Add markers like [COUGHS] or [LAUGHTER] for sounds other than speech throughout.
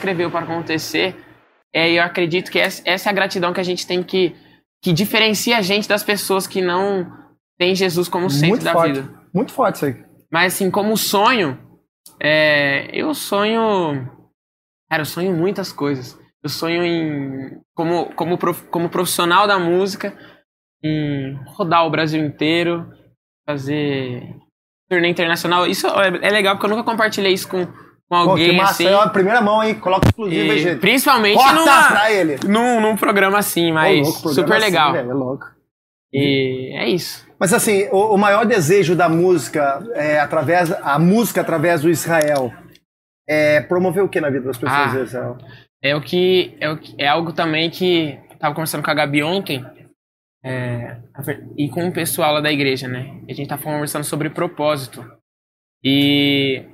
escreveu para acontecer. É, eu acredito que essa, essa é a gratidão que a gente tem que que diferencia a gente das pessoas que não têm Jesus como centro Muito da forte. vida. Muito forte isso aí. Mas assim, como sonho, é, eu sonho. Cara, eu sonho muitas coisas. Eu sonho em. Como, como, prof- como profissional da música, em rodar o Brasil inteiro, fazer turnê internacional. Isso é é legal porque eu nunca compartilhei isso com, com Pô, alguém que massa. assim. Ó, primeira mão aí, coloca exclusivo aí, E gente. principalmente Corta numa, pra ele. num, num programa assim, mas louco, programa super assim, legal. velho, é louco. e é isso. Mas assim, o, o maior desejo da música é através a música através do Israel é promover o que na vida das pessoas Ah. Israel? É o que é, o é algo também que eu tava conversando com a Gabi ontem é, e com o pessoal lá da igreja, né? A gente tava conversando sobre propósito. E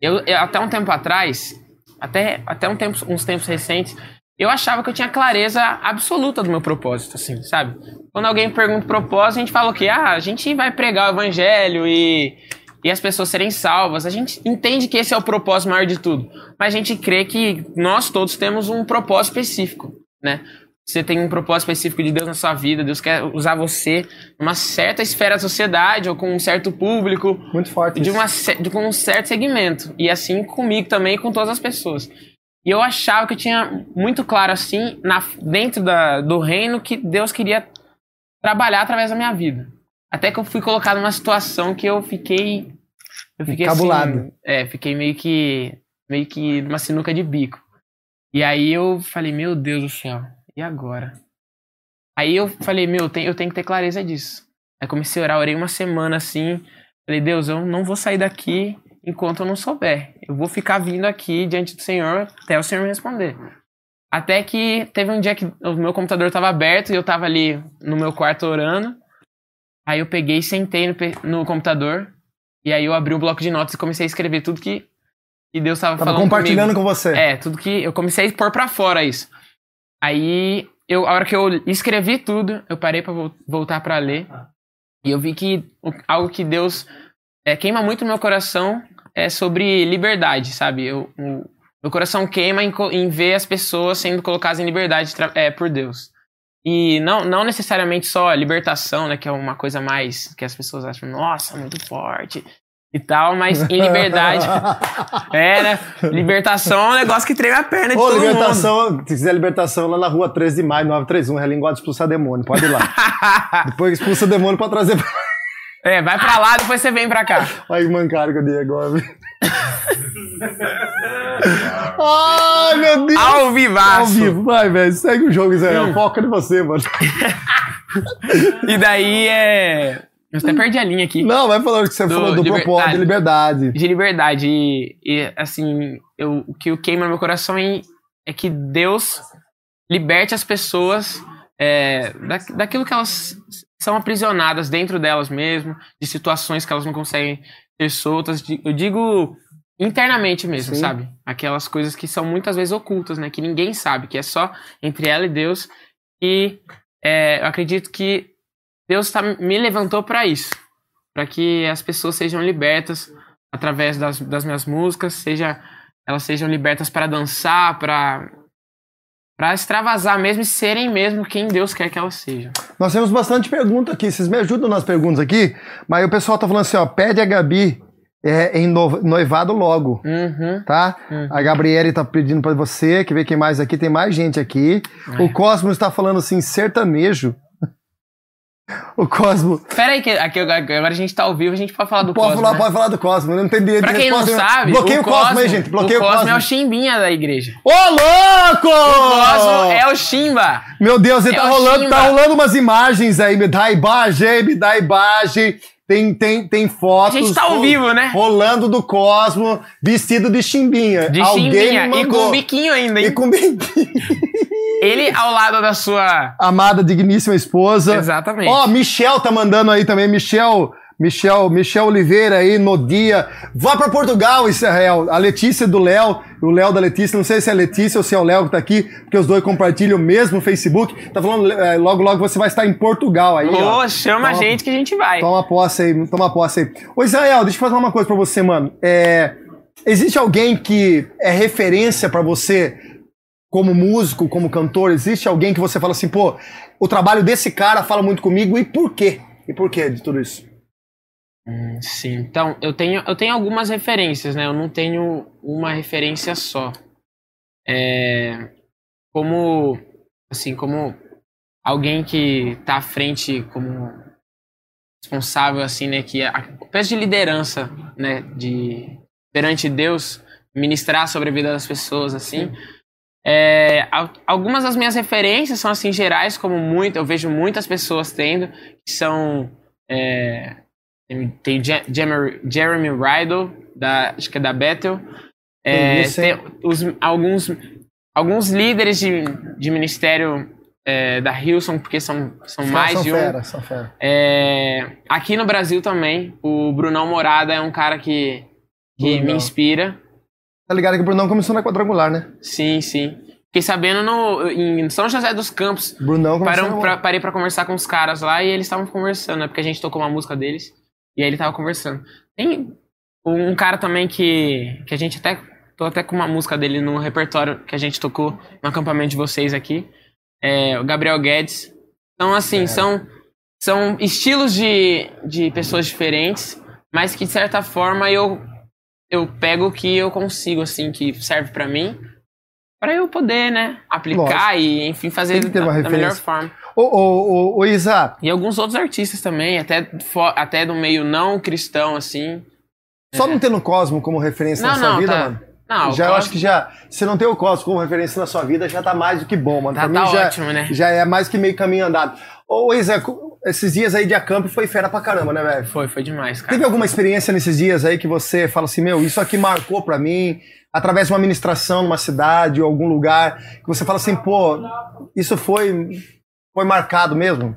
eu, eu- até um tempo atrás, até, até um tempo, uns tempos recentes, eu achava que eu tinha clareza absoluta do meu propósito, assim, sabe? Quando alguém pergunta propósito, a gente fala o quê? Ah, a gente vai pregar o evangelho e, e as pessoas serem salvas. A gente entende que esse é o propósito maior de tudo. Mas a gente crê que nós todos temos um propósito específico, né? Você tem um propósito específico de Deus na sua vida, Deus quer usar você numa certa esfera da sociedade ou com um certo público, Muito forte. de, uma, de com um certo segmento. E assim comigo também e com todas as pessoas. E eu achava que eu tinha muito claro assim, na, dentro da, do reino, que Deus queria trabalhar através da minha vida. Até que eu fui colocado numa situação que eu fiquei. Eu fiquei Encabulado. assim. É, fiquei meio que. meio que numa sinuca de bico. E aí eu falei, meu Deus do céu, e agora? Aí eu falei, meu, eu tenho, eu tenho que ter clareza disso. Aí comecei a orar, orei uma semana assim. Falei, Deus, eu não vou sair daqui enquanto eu não souber. Eu vou ficar vindo aqui diante do Senhor até o Senhor me responder. Até que teve um dia que o meu computador estava aberto e eu estava ali no meu quarto orando. Aí eu peguei e sentei no, no computador. E aí eu abri o bloco de notas e comecei a escrever tudo que, que Deus estava Tava falando compartilhando comigo. com você. É, tudo que eu comecei a pôr pra fora isso. Aí, eu, a hora que eu escrevi tudo, eu parei pra vol- voltar pra ler. E eu vi que algo que Deus é, queima muito no meu coração é sobre liberdade, sabe? Eu, o, meu coração queima em, em ver as pessoas sendo colocadas em liberdade é, por Deus. E não, não necessariamente só a libertação, né? Que é uma coisa mais que as pessoas acham, nossa, muito forte e tal, mas em liberdade. [LAUGHS] é, né? Libertação é um negócio que treme a perna de Ô, todo mundo. libertação, se quiser libertação lá na rua 13 de maio, 931, Relinguado de expulsar demônio, pode ir lá. [LAUGHS] Depois expulsa demônio pra trazer. É, vai pra lá, depois você vem pra cá. [LAUGHS] Olha que mancada que eu dei agora. Ai, meu Deus! Ao vivaço. Ao vivo, vai, velho. Segue o jogo, Israel. Foca em você, mano. E daí é. Eu até perdi a linha aqui. Não, vai falando que você Do- falou do liberdade. propósito, de liberdade. De liberdade. E, e, assim, eu, o que queima no meu coração é, é que Deus liberte as pessoas é, da, daquilo que elas são aprisionadas dentro delas mesmo, de situações que elas não conseguem ter soltas. de- eu digo internamente mesmo, Sim. sabe? Aquelas coisas que são muitas vezes ocultas, né? Que ninguém sabe, que é só entre ela e Deus. E é, eu acredito que Deus tá, me levantou para isso, para que as pessoas sejam libertas através das, das minhas músicas, seja elas sejam libertas para dançar, para para extravasar mesmo e serem mesmo quem Deus quer que elas sejam. Nós temos bastante pergunta aqui. Vocês me ajudam nas perguntas aqui? Mas o pessoal tá falando assim, ó, pede a Gabi é, em no- noivado logo. Uhum. Tá? Uhum. A Gabriele tá pedindo pra você, que ver quem mais aqui, tem mais gente aqui. É. O Cosmo está falando assim, sertanejo. O Cosmo. Pera aí, que aqui, agora a gente tá ao vivo, a gente pode falar do Pode Cosmo, falar, né? pode falar do Cosmo, eu não entendi. Pra quem não sabe, Bloqueia o Cosmo, aí, gente. Bloqueia o o Cosmo. Cosmo é o chimbinha da igreja. Ô, louco! O Cosmo é o chimba. Meu Deus, ele É tá rolando, Chimba. tá rolando umas imagens aí, me dá imagem, me dá imagem. Tem, tem, tem A fotos. gente tá ao vivo, né? Rolando do Cosmo, vestido de chimbinha. De Alguém chimbinha. E com biquinho ainda, E hein? com biquinho. Ele ao lado da sua. Amada, digníssima esposa. Exatamente. Ó, Michel tá mandando aí também, Michel, Michel, Michel Oliveira aí no dia. Vá pra Portugal, Israel. A Letícia do Léo, o Léo da Letícia, não sei se é a Letícia ou se é o Léo que tá aqui, porque os dois compartilham o mesmo Facebook. Tá falando, eh, logo, logo você vai estar em Portugal aí. Ô, chama a Toma- gente que a gente vai. Toma posse aí, toma posse aí. Ô, Israel, deixa eu fazer uma coisa pra você, mano. É, Existe alguém que é referência para você como músico, como cantor? Existe alguém que você fala assim, pô, o trabalho desse cara fala muito comigo e por quê? E por quê de tudo isso? Hum, sim, então eu tenho, eu tenho algumas referências, né? Eu não tenho uma referência só. É, como, assim, como alguém que tá à frente como responsável, assim, né? Que a peça de liderança, né? De perante Deus, ministrar sobre a vida das pessoas, assim. É, algumas das minhas referências são assim gerais, como muito, eu vejo muitas pessoas tendo, que são é, tem, Jeremy, Jeremy Rydell, da, acho que é da Bethel, é, tem os, alguns, alguns líderes de, de ministério é, da Hilson, porque são, são mais são de um. Fera, são fera. É, aqui no Brasil também, o Brunão Morada é um cara que, que me inspira. Tá ligado que o Brunão começou na quadrangular, né? Sim, sim. Fiquei sabendo no, em São José dos Campos. Brunão começou pra, Parei pra conversar com os caras lá e eles estavam conversando, né? Porque a gente tocou uma música deles e aí ele tava conversando. Tem um cara também que, que a gente até. Tô até com uma música dele no repertório que a gente tocou no acampamento de vocês aqui. É o Gabriel Guedes. Então, assim, é. são, são estilos de, de pessoas diferentes, mas que de certa forma eu eu pego o que eu consigo, assim, que serve para mim, para eu poder, né, aplicar Lógico. e, enfim, fazer da, da melhor forma. Ô, ô, ô, ô, Isa. E alguns outros artistas também, até, até do meio não cristão, assim. Só é. não tendo o Cosmo como referência não, na sua não, vida, tá. mano? Não, já eu acho que já. Se não tem o Cosmo como referência na sua vida, já tá mais do que bom, mano. Tá, pra tá mim já, ótimo, né? Já é mais que meio caminho andado. Ô, Isa, esses dias aí de acampo foi fera pra caramba, né, velho? Foi, foi demais, cara. Teve alguma experiência nesses dias aí que você fala assim, meu, isso aqui marcou pra mim, através de uma ministração numa cidade ou algum lugar, que você fala assim, pô, isso foi, foi marcado mesmo?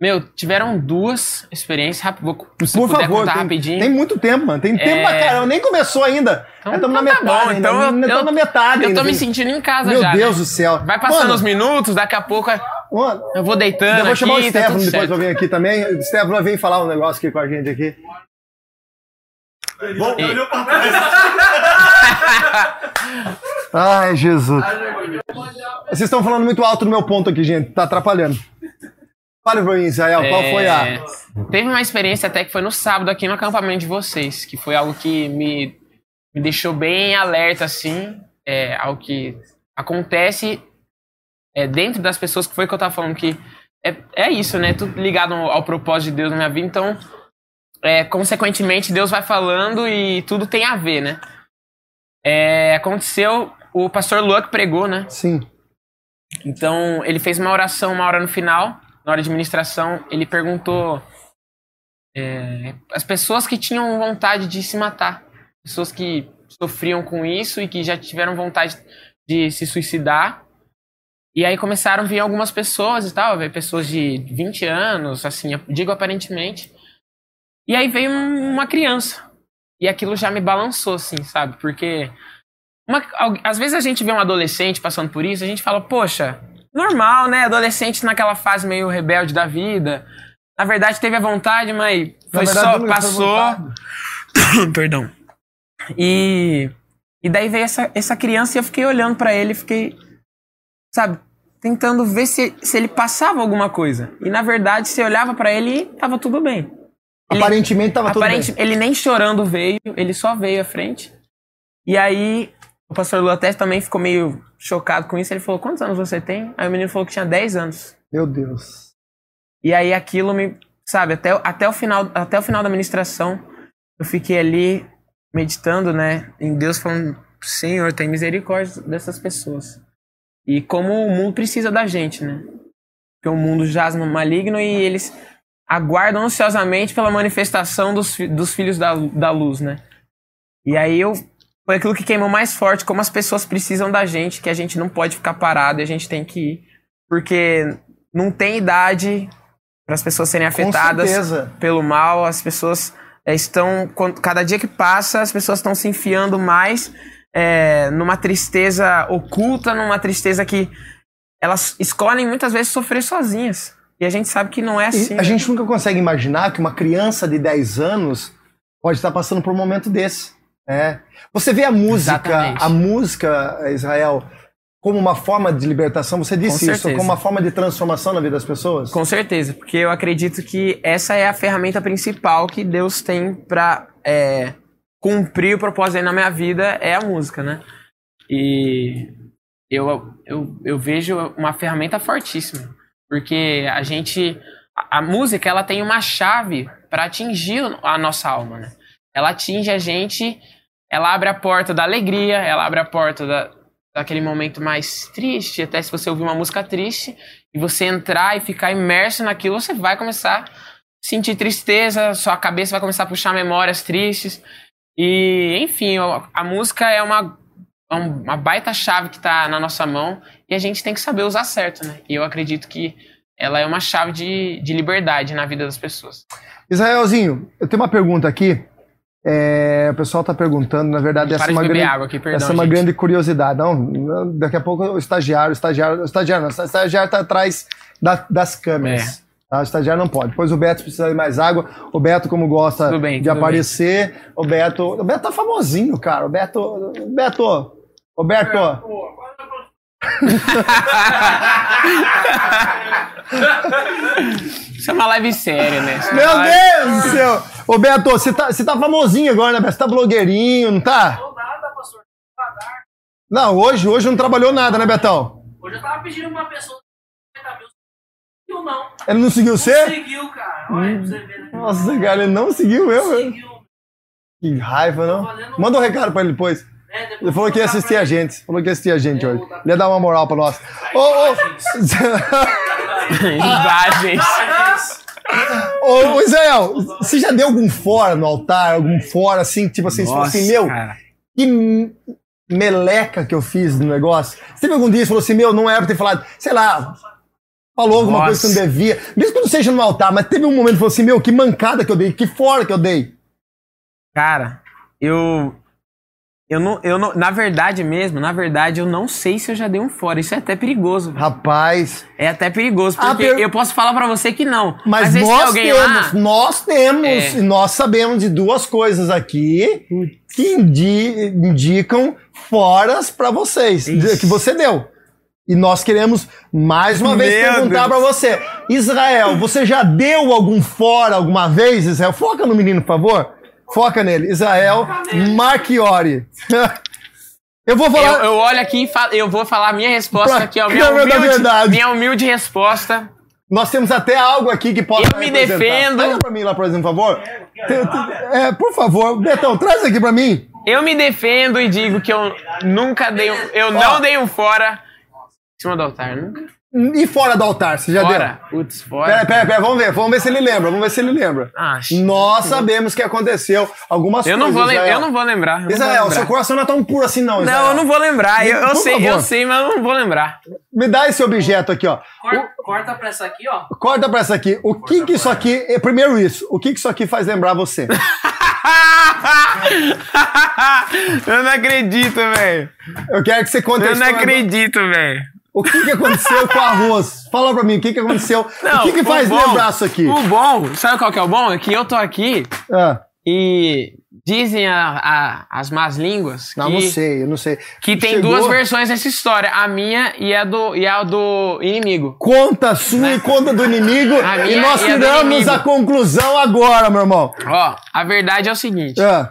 Meu, tiveram duas experiências. Vou, se Por favor, tem, rapidinho. tem muito tempo, mano. Tem tempo é... pra caramba. Nem começou ainda. Então, estamos na metade. Tá bom, ainda. Então, eu, eu, na metade. Eu ainda. tô me sentindo em casa Meu já. Meu Deus né? do céu. Vai passando mano, os minutos, daqui a pouco mano, eu vou deitando. Eu vou chamar aqui, o Stefano tá depois pra vir aqui também. O Stefano vai vir falar um negócio aqui com a gente aqui. Bom, e... [LAUGHS] Ai, Jesus. Vocês estão falando muito alto no meu ponto aqui, gente. Tá atrapalhando. Fale pra mim, Israel, é... qual foi a. Teve uma experiência até que foi no sábado aqui no acampamento de vocês, que foi algo que me, me deixou bem alerta, assim, é, ao que acontece é, dentro das pessoas, que foi que eu tava falando, que é, é isso, né? Tudo ligado ao, ao propósito de Deus na minha vida, então, é, consequentemente, Deus vai falando e tudo tem a ver, né? É, aconteceu, o pastor Luan pregou, né? Sim. Então, ele fez uma oração uma hora no final, na hora de administração, ele perguntou é, as pessoas que tinham vontade de se matar, pessoas que sofriam com isso e que já tiveram vontade de se suicidar. E aí começaram a vir algumas pessoas e tal, pessoas de 20 anos, assim, digo aparentemente. E aí veio uma criança. E aquilo já me balançou, assim, sabe? Porque uma, às vezes a gente vê um adolescente passando por isso, a gente fala, poxa, normal, né? Adolescente naquela fase meio rebelde da vida. Na verdade, teve a vontade, mas foi verdade, só, passou. [COUGHS] Perdão. E, e daí veio essa, essa criança e eu fiquei olhando para ele, fiquei, sabe, tentando ver se, se ele passava alguma coisa. E na verdade, se olhava para ele, tava tudo bem. Ele, aparentemente tava aparente, tudo bem. Ele nem chorando veio, ele só veio à frente. E aí, o pastor até também ficou meio chocado com isso. Ele falou: Quantos anos você tem? Aí o menino falou que tinha 10 anos. Meu Deus. E aí aquilo me. Sabe, até, até, o, final, até o final da ministração, eu fiquei ali meditando, né, em Deus, falando: Senhor, tem misericórdia dessas pessoas. E como o mundo precisa da gente, né? Porque o mundo jaz no maligno e eles aguardam ansiosamente pela manifestação dos, dos filhos da, da luz, né? E aí eu foi aquilo que queimou mais forte, como as pessoas precisam da gente, que a gente não pode ficar parado e a gente tem que ir. Porque não tem idade para as pessoas serem afetadas pelo mal, as pessoas é, estão. Cada dia que passa, as pessoas estão se enfiando mais é, numa tristeza oculta, numa tristeza que elas escolhem muitas vezes sofrer sozinhas. E a gente sabe que não é assim. E a né? gente nunca consegue imaginar que uma criança de 10 anos pode estar passando por um momento desse. É. Você vê a música, Exatamente. a música, Israel, como uma forma de libertação? Você disse Com isso, certeza. como uma forma de transformação na vida das pessoas? Com certeza, porque eu acredito que essa é a ferramenta principal que Deus tem pra é, cumprir o propósito aí na minha vida, é a música, né? E eu, eu, eu vejo uma ferramenta fortíssima, porque a gente, a, música, ela tem uma chave para atingir a nossa alma, né? Ela atinge a gente, ela abre a porta da alegria, ela abre a porta da, daquele momento mais triste, até se você ouvir uma música triste, e você entrar e ficar imerso naquilo, você vai começar a sentir tristeza, sua cabeça vai começar a puxar memórias tristes. E, enfim, a, música é uma, uma baita chave que está na nossa mão e a gente tem que saber usar certo, né? E eu acredito que ela é uma chave de, de liberdade na vida das pessoas. Israelzinho, eu tenho uma pergunta aqui. É, o pessoal está perguntando, na verdade, essa é uma grande, aqui, perdão, essa é uma grande curiosidade. Não, daqui a pouco o estagiário, o estagiário, o estagiário, não, o estagiário está atrás da- das câmeras. É. Tá? O estagiário não pode. Depois o Beto precisa de mais água. O Beto, como gosta bem, de aparecer, o Beto. O Beto tá famosinho, cara. O Beto. Beto. O Beto. Isso é uma live séria, né? Isso é Meu live- Deus do céu! Ô Beto, você tá, você tá famosinho agora, né, Beto? Você tá blogueirinho, não tá? Não nada, pastor. Não, hoje, hoje não trabalhou nada, né, Betão? Hoje eu tava pedindo uma pessoa. Seguiu não. Ele não seguiu você? Seguiu, cara. Olha pra você ver. né? Nossa, cara, ele não seguiu eu, velho. Seguiu. Que raiva, não? fazendo- Manda um recado pra ele depois. Né? Depois Ele falou que ia assistir a gente. Falou que ia assistir a gente Eu hoje. Ele ia dar uma moral pra nós. Ô, ô, Imagens. ô, ô, Israel, você já deu algum fora no altar? Algum fora assim, tipo assim, você falou assim, Nossa, meu, cara. que meleca que eu fiz no negócio. Você teve algum dia que você falou assim, meu, não era pra ter falado, sei lá, falou alguma Nossa. coisa que não devia. Mesmo que não seja no altar, mas teve um momento que falou assim, meu, que mancada que eu dei, que fora que eu dei. Cara, eu. Eu não, eu não. Na verdade mesmo, na verdade, eu não sei se eu já dei um fora. Isso é até perigoso. Rapaz, É até perigoso, Ah, porque per- eu posso falar pra você que não. mas, nós temos, lá. nós temos, É. e nós sabemos de duas coisas aqui que indi- indicam foras pra vocês, Ixi. que você deu. E nós queremos mais uma vez Meu perguntar pra você. Israel, você já deu algum fora alguma vez, Israel? Foca no menino, por favor. Foca nele. Israel Marchiori. [LAUGHS] Eu vou Eu, falar. eu olho aqui e falo, eu vou falar a minha resposta Pra aqui, ó. [LAUGHS] Minha humilde, minha humilde resposta. Nós temos até algo aqui que pode. Eu me defendo. Pega pra mim lá, por exemplo, por favor. É, por favor, Betão, traz aqui pra mim. Eu me defendo e digo que eu nunca dei um. Eu não dei um fora em cima do altar. Nunca. E fora do altar, você já Fora. Putz, deu? fora. Pera, pera, pera, vamos ver, vamos ver se ele lembra, vamos ver se ele lembra. Ah, Nós sabemos que aconteceu algumas eu não, coisas. vou lem- Israel. eu não vou lembrar. não vou Israel, lembrar. seu coração não é tão puro assim, não. Israel. Não, eu não vou lembrar. Eu, eu sei, favor. eu sei, mas eu não vou lembrar. Me dá esse objeto aqui, ó. Corta, corta pra essa aqui, ó. Corta pra essa aqui. O que que isso aqui. é, Primeiro isso. O que que isso aqui faz lembrar você? [LAUGHS] eu não acredito, velho. Eu quero que você conte Eu não acredito, velho. O que que aconteceu com o arroz? Fala pra mim, o que que aconteceu? o que que faz bom- lembrar isso aqui? O bom, sabe qual que é o bom? É que eu tô aqui Ah, e dizem a- a- as más línguas que, não, não sei, eu não sei. que tem Chegou- duas versões dessa história. A minha e a do, e a do inimigo. Conta sua e conta do inimigo. [LAUGHS] A e nós e a tiramos inimigo. a conclusão agora, meu irmão. Ó, a verdade é o seguinte. Ah,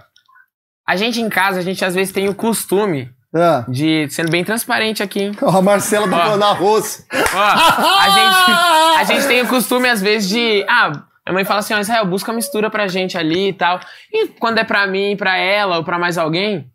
A gente em casa, a gente às vezes tem o costume ah. de, sendo bem transparente aqui, hein? Ó, a Marcela tá falando arroz. Ó, a [LAUGHS] gente, a gente tem o costume, às vezes, de. Ah, minha mãe fala assim: ó, Israel, busca mistura pra gente ali e tal. E quando é pra mim, pra ela ou pra mais alguém,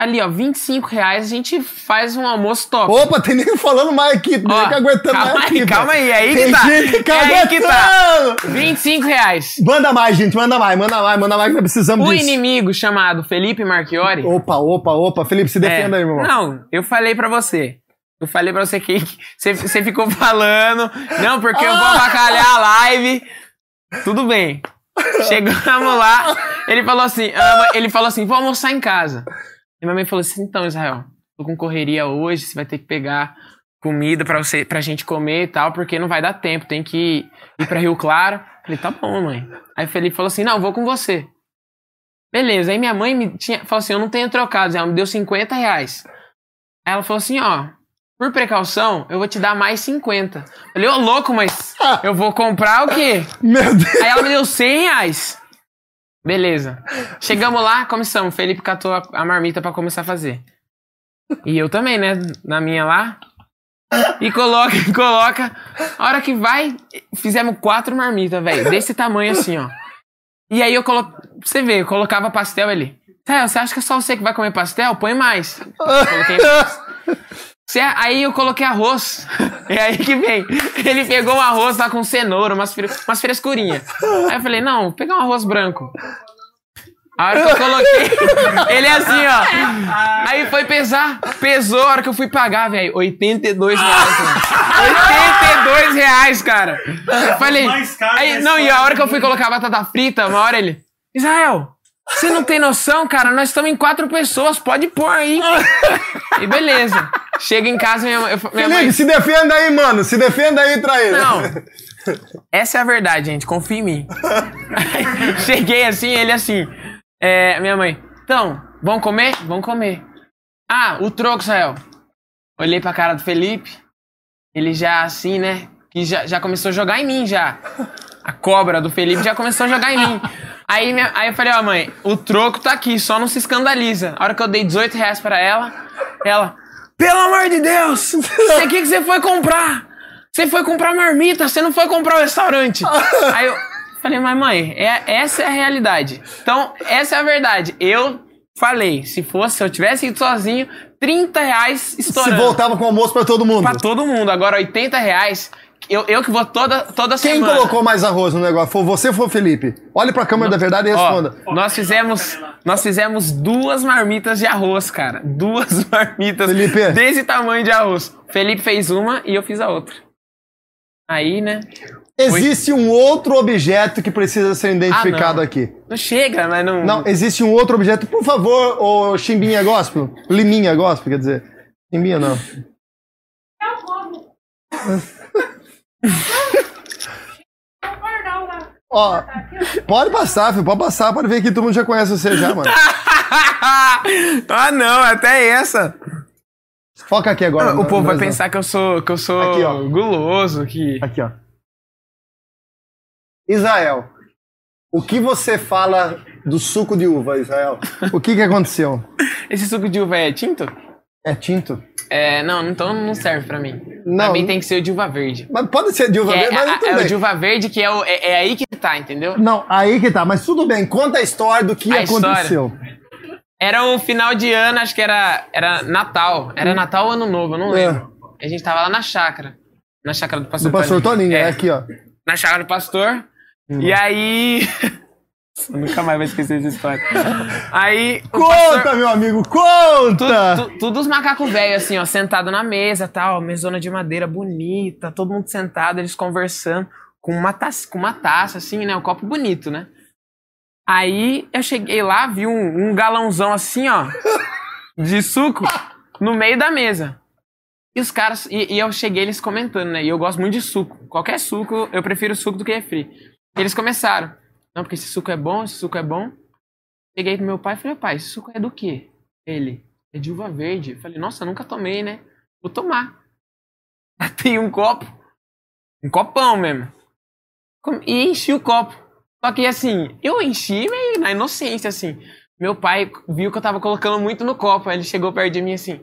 ali, ó, 25 reais a gente faz um almoço top. Opa, tem nem falando mais aqui. Tem que aguentando calma mais aí, aqui. calma aí, é aí que tem tá. gente que É aí que tá. aguentando. 25 reais. Manda mais, gente. Manda mais, manda mais, manda mais que nós precisamos O disso. inimigo chamado Felipe Marchiori. Opa, opa, opa. Felipe, se defenda É, aí, meu irmão. Não, eu falei pra você. Eu falei pra você que você, ficou falando. Não, porque eu vou Ah! avacalhar a live. Tudo bem. [LAUGHS] Chegamos lá. Ele falou assim: ah, ele falou assim: vou almoçar em casa. E minha mãe falou assim: então, Israel, tô com correria hoje, você vai ter que pegar comida pra, você, pra gente comer e tal, porque não vai dar tempo, tem que ir pra Rio Claro. Falei, tá bom, mãe. Aí o Felipe falou assim: não, vou com você. Beleza, aí minha mãe me tinha, falou assim: eu não tenho trocado, ela me deu 50 reais. Aí ela falou assim: ó, por precaução, eu vou te dar mais 50. Falei, ô louco, mas [LAUGHS] eu vou comprar o quê? Meu Deus. Aí ela me deu 100 reais. Beleza. Chegamos lá, começamos. Felipe catou a, a marmita pra começar a fazer. E eu também, né? Na minha lá. E coloca, [LAUGHS] coloca. A hora que vai, fizemos quatro marmitas, velho. Desse tamanho assim, ó. E aí eu colo... Você vê, eu colocava pastel ali. Tá, você acha que é só você que vai comer pastel? Põe mais. [LAUGHS] Coloquei mais. Você- Aí eu coloquei arroz. [LAUGHS] É aí que vem. Ele pegou um arroz lá com cenoura, umas, fre... umas frescurinhas. Aí eu falei, não, vou pegar um arroz branco. A hora que eu coloquei, [LAUGHS] ele é assim, ó. Aí foi pesar, pesou, a hora que eu fui pagar, velho, 82 reais. Mano. 82 reais, cara. Eu falei. Aí, não, e a hora que eu fui colocar a batata frita, uma hora ele. Israel, você não tem noção, cara? Nós estamos em quatro pessoas, pode pôr aí. [LAUGHS] E beleza. Chega em casa, minha, mãe- eu- minha mãe. Felipe, se defenda aí, mano. Se defenda aí, traíra. Não. Essa é a verdade, gente. Confia em mim. [LAUGHS] Cheguei assim, ele assim. É, minha mãe. Então, vamos comer? Vamos comer. Ah, o troco, Israel. Olhei pra cara do Felipe. Ele já assim, né? Que já, já começou a jogar em mim já. A cobra do Felipe já começou a jogar em mim. Aí, minha- aí eu falei, ó, mãe, o troco tá aqui, só não se escandaliza. A hora que eu dei 18 reais pra ela, ela, pelo amor de Deus, o que, que você foi comprar? Você foi comprar marmita, você não foi comprar o restaurante. Aí eu falei, mas mãe, é, essa é a realidade. Então, essa é a verdade. Eu falei, se fosse, se eu tivesse ido sozinho, 30 reais Se estourando. voltava com almoço pra todo mundo. Pra todo mundo. Agora, 80 reais, eu, eu que vou toda, toda Quem semana. colocou mais arroz no negócio? Foi você ou foi o Felipe? Olhe pra câmera da verdade e Ó, responda. nós fizemos, nós fizemos duas marmitas de arroz, cara. Duas [LAUGHS] marmitas Felipe. desse tamanho de arroz. Felipe fez uma e eu fiz a outra. Aí, né? Existe um outro objeto que precisa ser identificado Ah, não. aqui. Não chega, mas não. Não, existe um outro objeto. Por favor, ô Chimbinha Gospel. Liminha Gospel, quer dizer. Chimbinha não. É o como. É o pardal lá. Ó, pode passar, filho, pode passar, pode ver que todo mundo já conhece você já, mano. [LAUGHS] ah, não, até essa. Foca aqui agora. o povo vai pensar que eu sou, que eu sou Aqui, ó. guloso, que. Aqui, ó. Israel, o que você fala do suco de uva, Israel? [LAUGHS] O que que aconteceu? Esse suco de uva é tinto? É tinto? É, não, então não serve pra mim. Não. Pra mim tem que ser o de uva verde. Mas pode ser de uva é, verde, mas a- tudo é o bem. de uva verde que é, o- é, é aí que tá, entendeu? Não, aí que tá, mas tudo bem. Conta a história do que A história. aconteceu. Era o final de ano, acho que era, era Natal. Era Natal ou Ano Novo, eu não lembro. A gente tava lá na chácara. Na chácara do pastor É. Do pastor Toninho, é É, aqui, ó. Na chácara do pastor. E aí. [LAUGHS] Eu nunca mais vou esquecer essa história. [LAUGHS] Aí. Conta, pastor- meu amigo, conta! tu- Tudo os macacos velhos, assim, ó, sentado na mesa tal, mesona de madeira bonita, todo mundo sentado, eles conversando, com uma taça, com uma taça assim, né? Um copo bonito, né? Aí eu cheguei lá, vi um, um galãozão assim, ó, [LAUGHS] de suco no meio da mesa. E os caras, e, e eu cheguei eles comentando, né? E eu gosto muito de suco. Qualquer suco, eu prefiro suco do que refri. E eles começaram. Não, porque esse suco é bom, esse suco é bom. Cheguei pro meu pai e falei, pai, esse suco é do quê? Ele, é de uva verde. Eu falei, nossa, nunca tomei, né? Vou tomar. [LAUGHS] Tem um copo, um copão mesmo. E enchi o copo. Só que assim, eu enchi meio na inocência, assim. Meu pai viu que eu tava colocando muito no copo. Aí ele chegou perto de mim assim,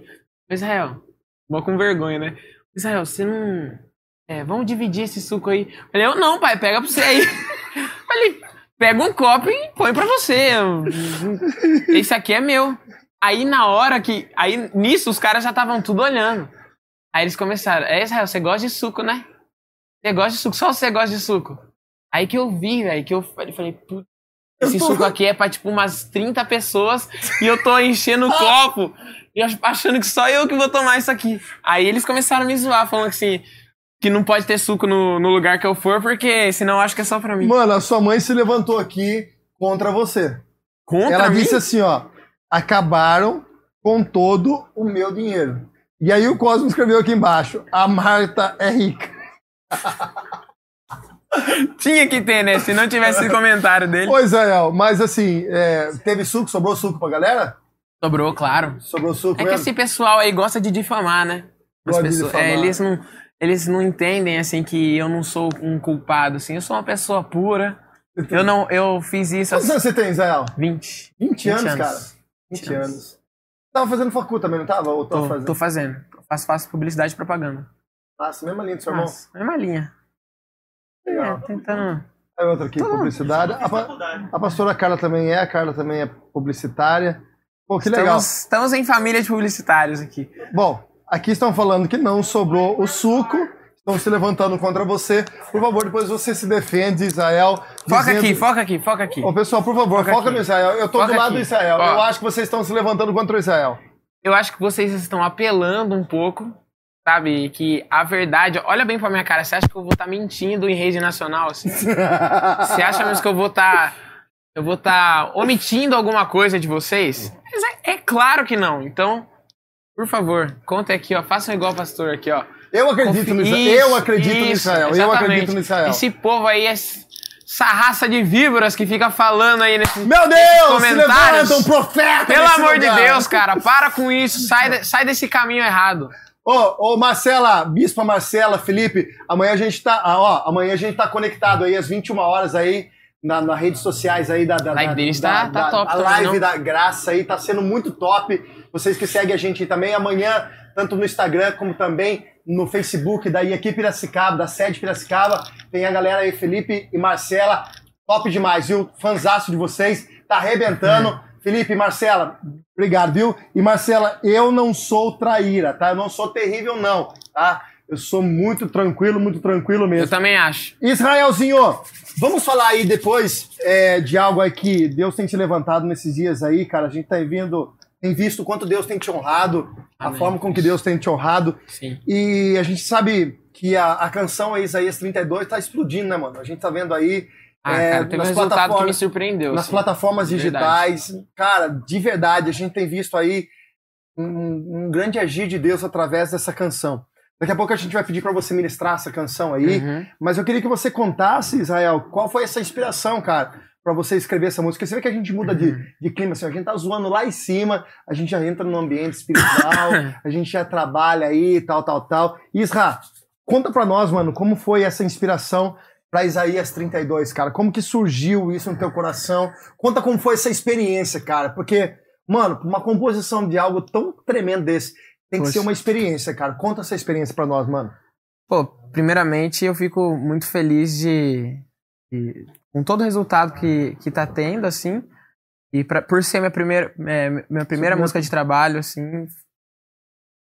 Israel, vou com vergonha, né? Israel, você não. É, vamos dividir esse suco aí. Eu falei, eu não, pai, pega pra você aí. [LAUGHS] Falei, pega um copo e põe pra você. Esse aqui é meu. Aí na hora que. Aí nisso os caras já estavam tudo olhando. Aí eles começaram. É, Israel, você gosta de suco, né? Você gosta de suco? Só você gosta de suco. Aí que eu vi, velho, que eu falei, putz, esse suco aqui é pra tipo umas 30 pessoas e eu tô enchendo o [LAUGHS] copo e ach- achando que só eu que vou tomar isso aqui. Aí eles começaram a me zoar, falando assim, que não pode ter suco no, no lugar que eu for, porque senão eu acho que é só pra mim. Mano, a sua mãe se levantou aqui contra você. Contra Ela mim? disse assim, ó. Acabaram com todo o meu dinheiro. E aí o Cosmo escreveu aqui embaixo. A Marta é rica. [LAUGHS] Tinha que ter, né? Se não tivesse esse comentário dele. Ô, Israel, mas assim, é, teve suco? Sobrou suco pra galera? Sobrou, claro. Sobrou suco É que mesmo? esse pessoal aí gosta de difamar, né? As pessoas- difamar. é, eles não, eles não entendem assim que eu não sou um culpado, assim. Eu sou uma pessoa pura. Eu não, eu fiz isso Quantos anos você tem, Israel? 20. 20 anos, anos. cara. 20 20 anos. anos. Tava fazendo facu também, não tava? Ou tava Tô, fazendo? tô fazendo. Faço, faço publicidade e propaganda. Nossa, mesma linha do seu irmão. Nossa, mesma linha. É, Legal. tentando. Aí outra aqui, publicidade. A, a pastora Carla também é, a Carla também é publicitária. Pô, que legal. Estamos, estamos em família de publicitários aqui. Bom, aqui estão falando que não sobrou o suco. Estão se levantando contra você. Por favor, depois você se defende, Israel. Foca dizendo- aqui, foca aqui, foca aqui. Ô, pessoal, por favor, Foca foca, no Israel. Eu tô Foca do lado aqui. do Israel. Ó. Eu acho que vocês estão se levantando contra o Israel. Eu acho que vocês estão apelando um pouco, sabe? Que a verdade. Olha bem pra minha cara. Você acha que eu vou estar mentindo em rede nacional? Assim? [LAUGHS] Você acha mesmo que eu vou estar. eu vou estar omitindo alguma coisa de vocês? Mas é, é claro que não. Então, por favor, conta aqui, ó. Façam igual o pastor aqui, ó. Eu acredito no Israel. Eu acredito no isso, Israel. Eu exatamente. acredito no Israel. Esse povo aí, essa raça de víboras que fica falando aí nesse. Meu Deus! Se comentários. levanta um profeta Pelo amor de lugar. Deus, cara, [LAUGHS] para com isso. Sai, de- sai desse caminho errado. Ô, ô, Marcela, Bispa Marcela, Felipe, amanhã a gente tá, ah, ó, amanhã a gente tá conectado aí às 21 horas aí na, nas redes sociais aí da da, Live da, deles da, tá- tá da- top a live não? da graça aí tá sendo muito top. Vocês que seguem a gente também amanhã, tanto no Instagram como também no Facebook da IAQ Piracicaba, da sede Piracicaba, tem a galera aí Felipe e Marcela, top demais, viu? Fanzaço de vocês, tá arrebentando. Hum. Felipe e Marcela, obrigado, viu? E Marcela, eu não sou traíra, tá? Eu não sou terrível, não, tá? Eu sou muito tranquilo, muito tranquilo Eu mesmo. também acho. Israelzinho, vamos falar aí depois é, de algo aí que Deus tem te levantado nesses dias aí, cara. A gente tá vindo, tem visto o quanto Deus tem te honrado, a Amém. forma com que Deus tem te honrado. Sim. E a gente sabe que a, a canção aí, Isaías 32 tá explodindo, né, mano? A gente tá vendo aí Ah, É, cara, teve um resultado que me plataformas- surpreendeu. nas assim. plataformas digitais. Cara, de verdade, a gente tem visto aí um, um grande agir de Deus através dessa canção. Daqui a pouco a gente vai pedir para você ministrar essa canção aí, Uhum. mas eu queria que você contasse, Israel, qual foi essa inspiração, cara, para você escrever essa música. Você vê que a gente muda de, de clima, assim, a gente tá zoando lá em cima, a gente já entra no ambiente espiritual, [COUGHS] a gente já trabalha aí, tal, tal, tal. Isra, conta pra nós, mano, como foi essa inspiração para Isaías 32, cara? Como que surgiu isso no teu coração? Conta como foi essa experiência, cara, porque, mano, uma composição de algo tão tremendo desse tem que Poxa. ser uma experiência, cara. Conta essa experiência pra nós, mano. Pô, primeiramente eu fico muito feliz de, de- com todo o resultado que, que tá tendo, assim. E pra, por ser minha primeira, é, minha primeira música de trabalho, assim,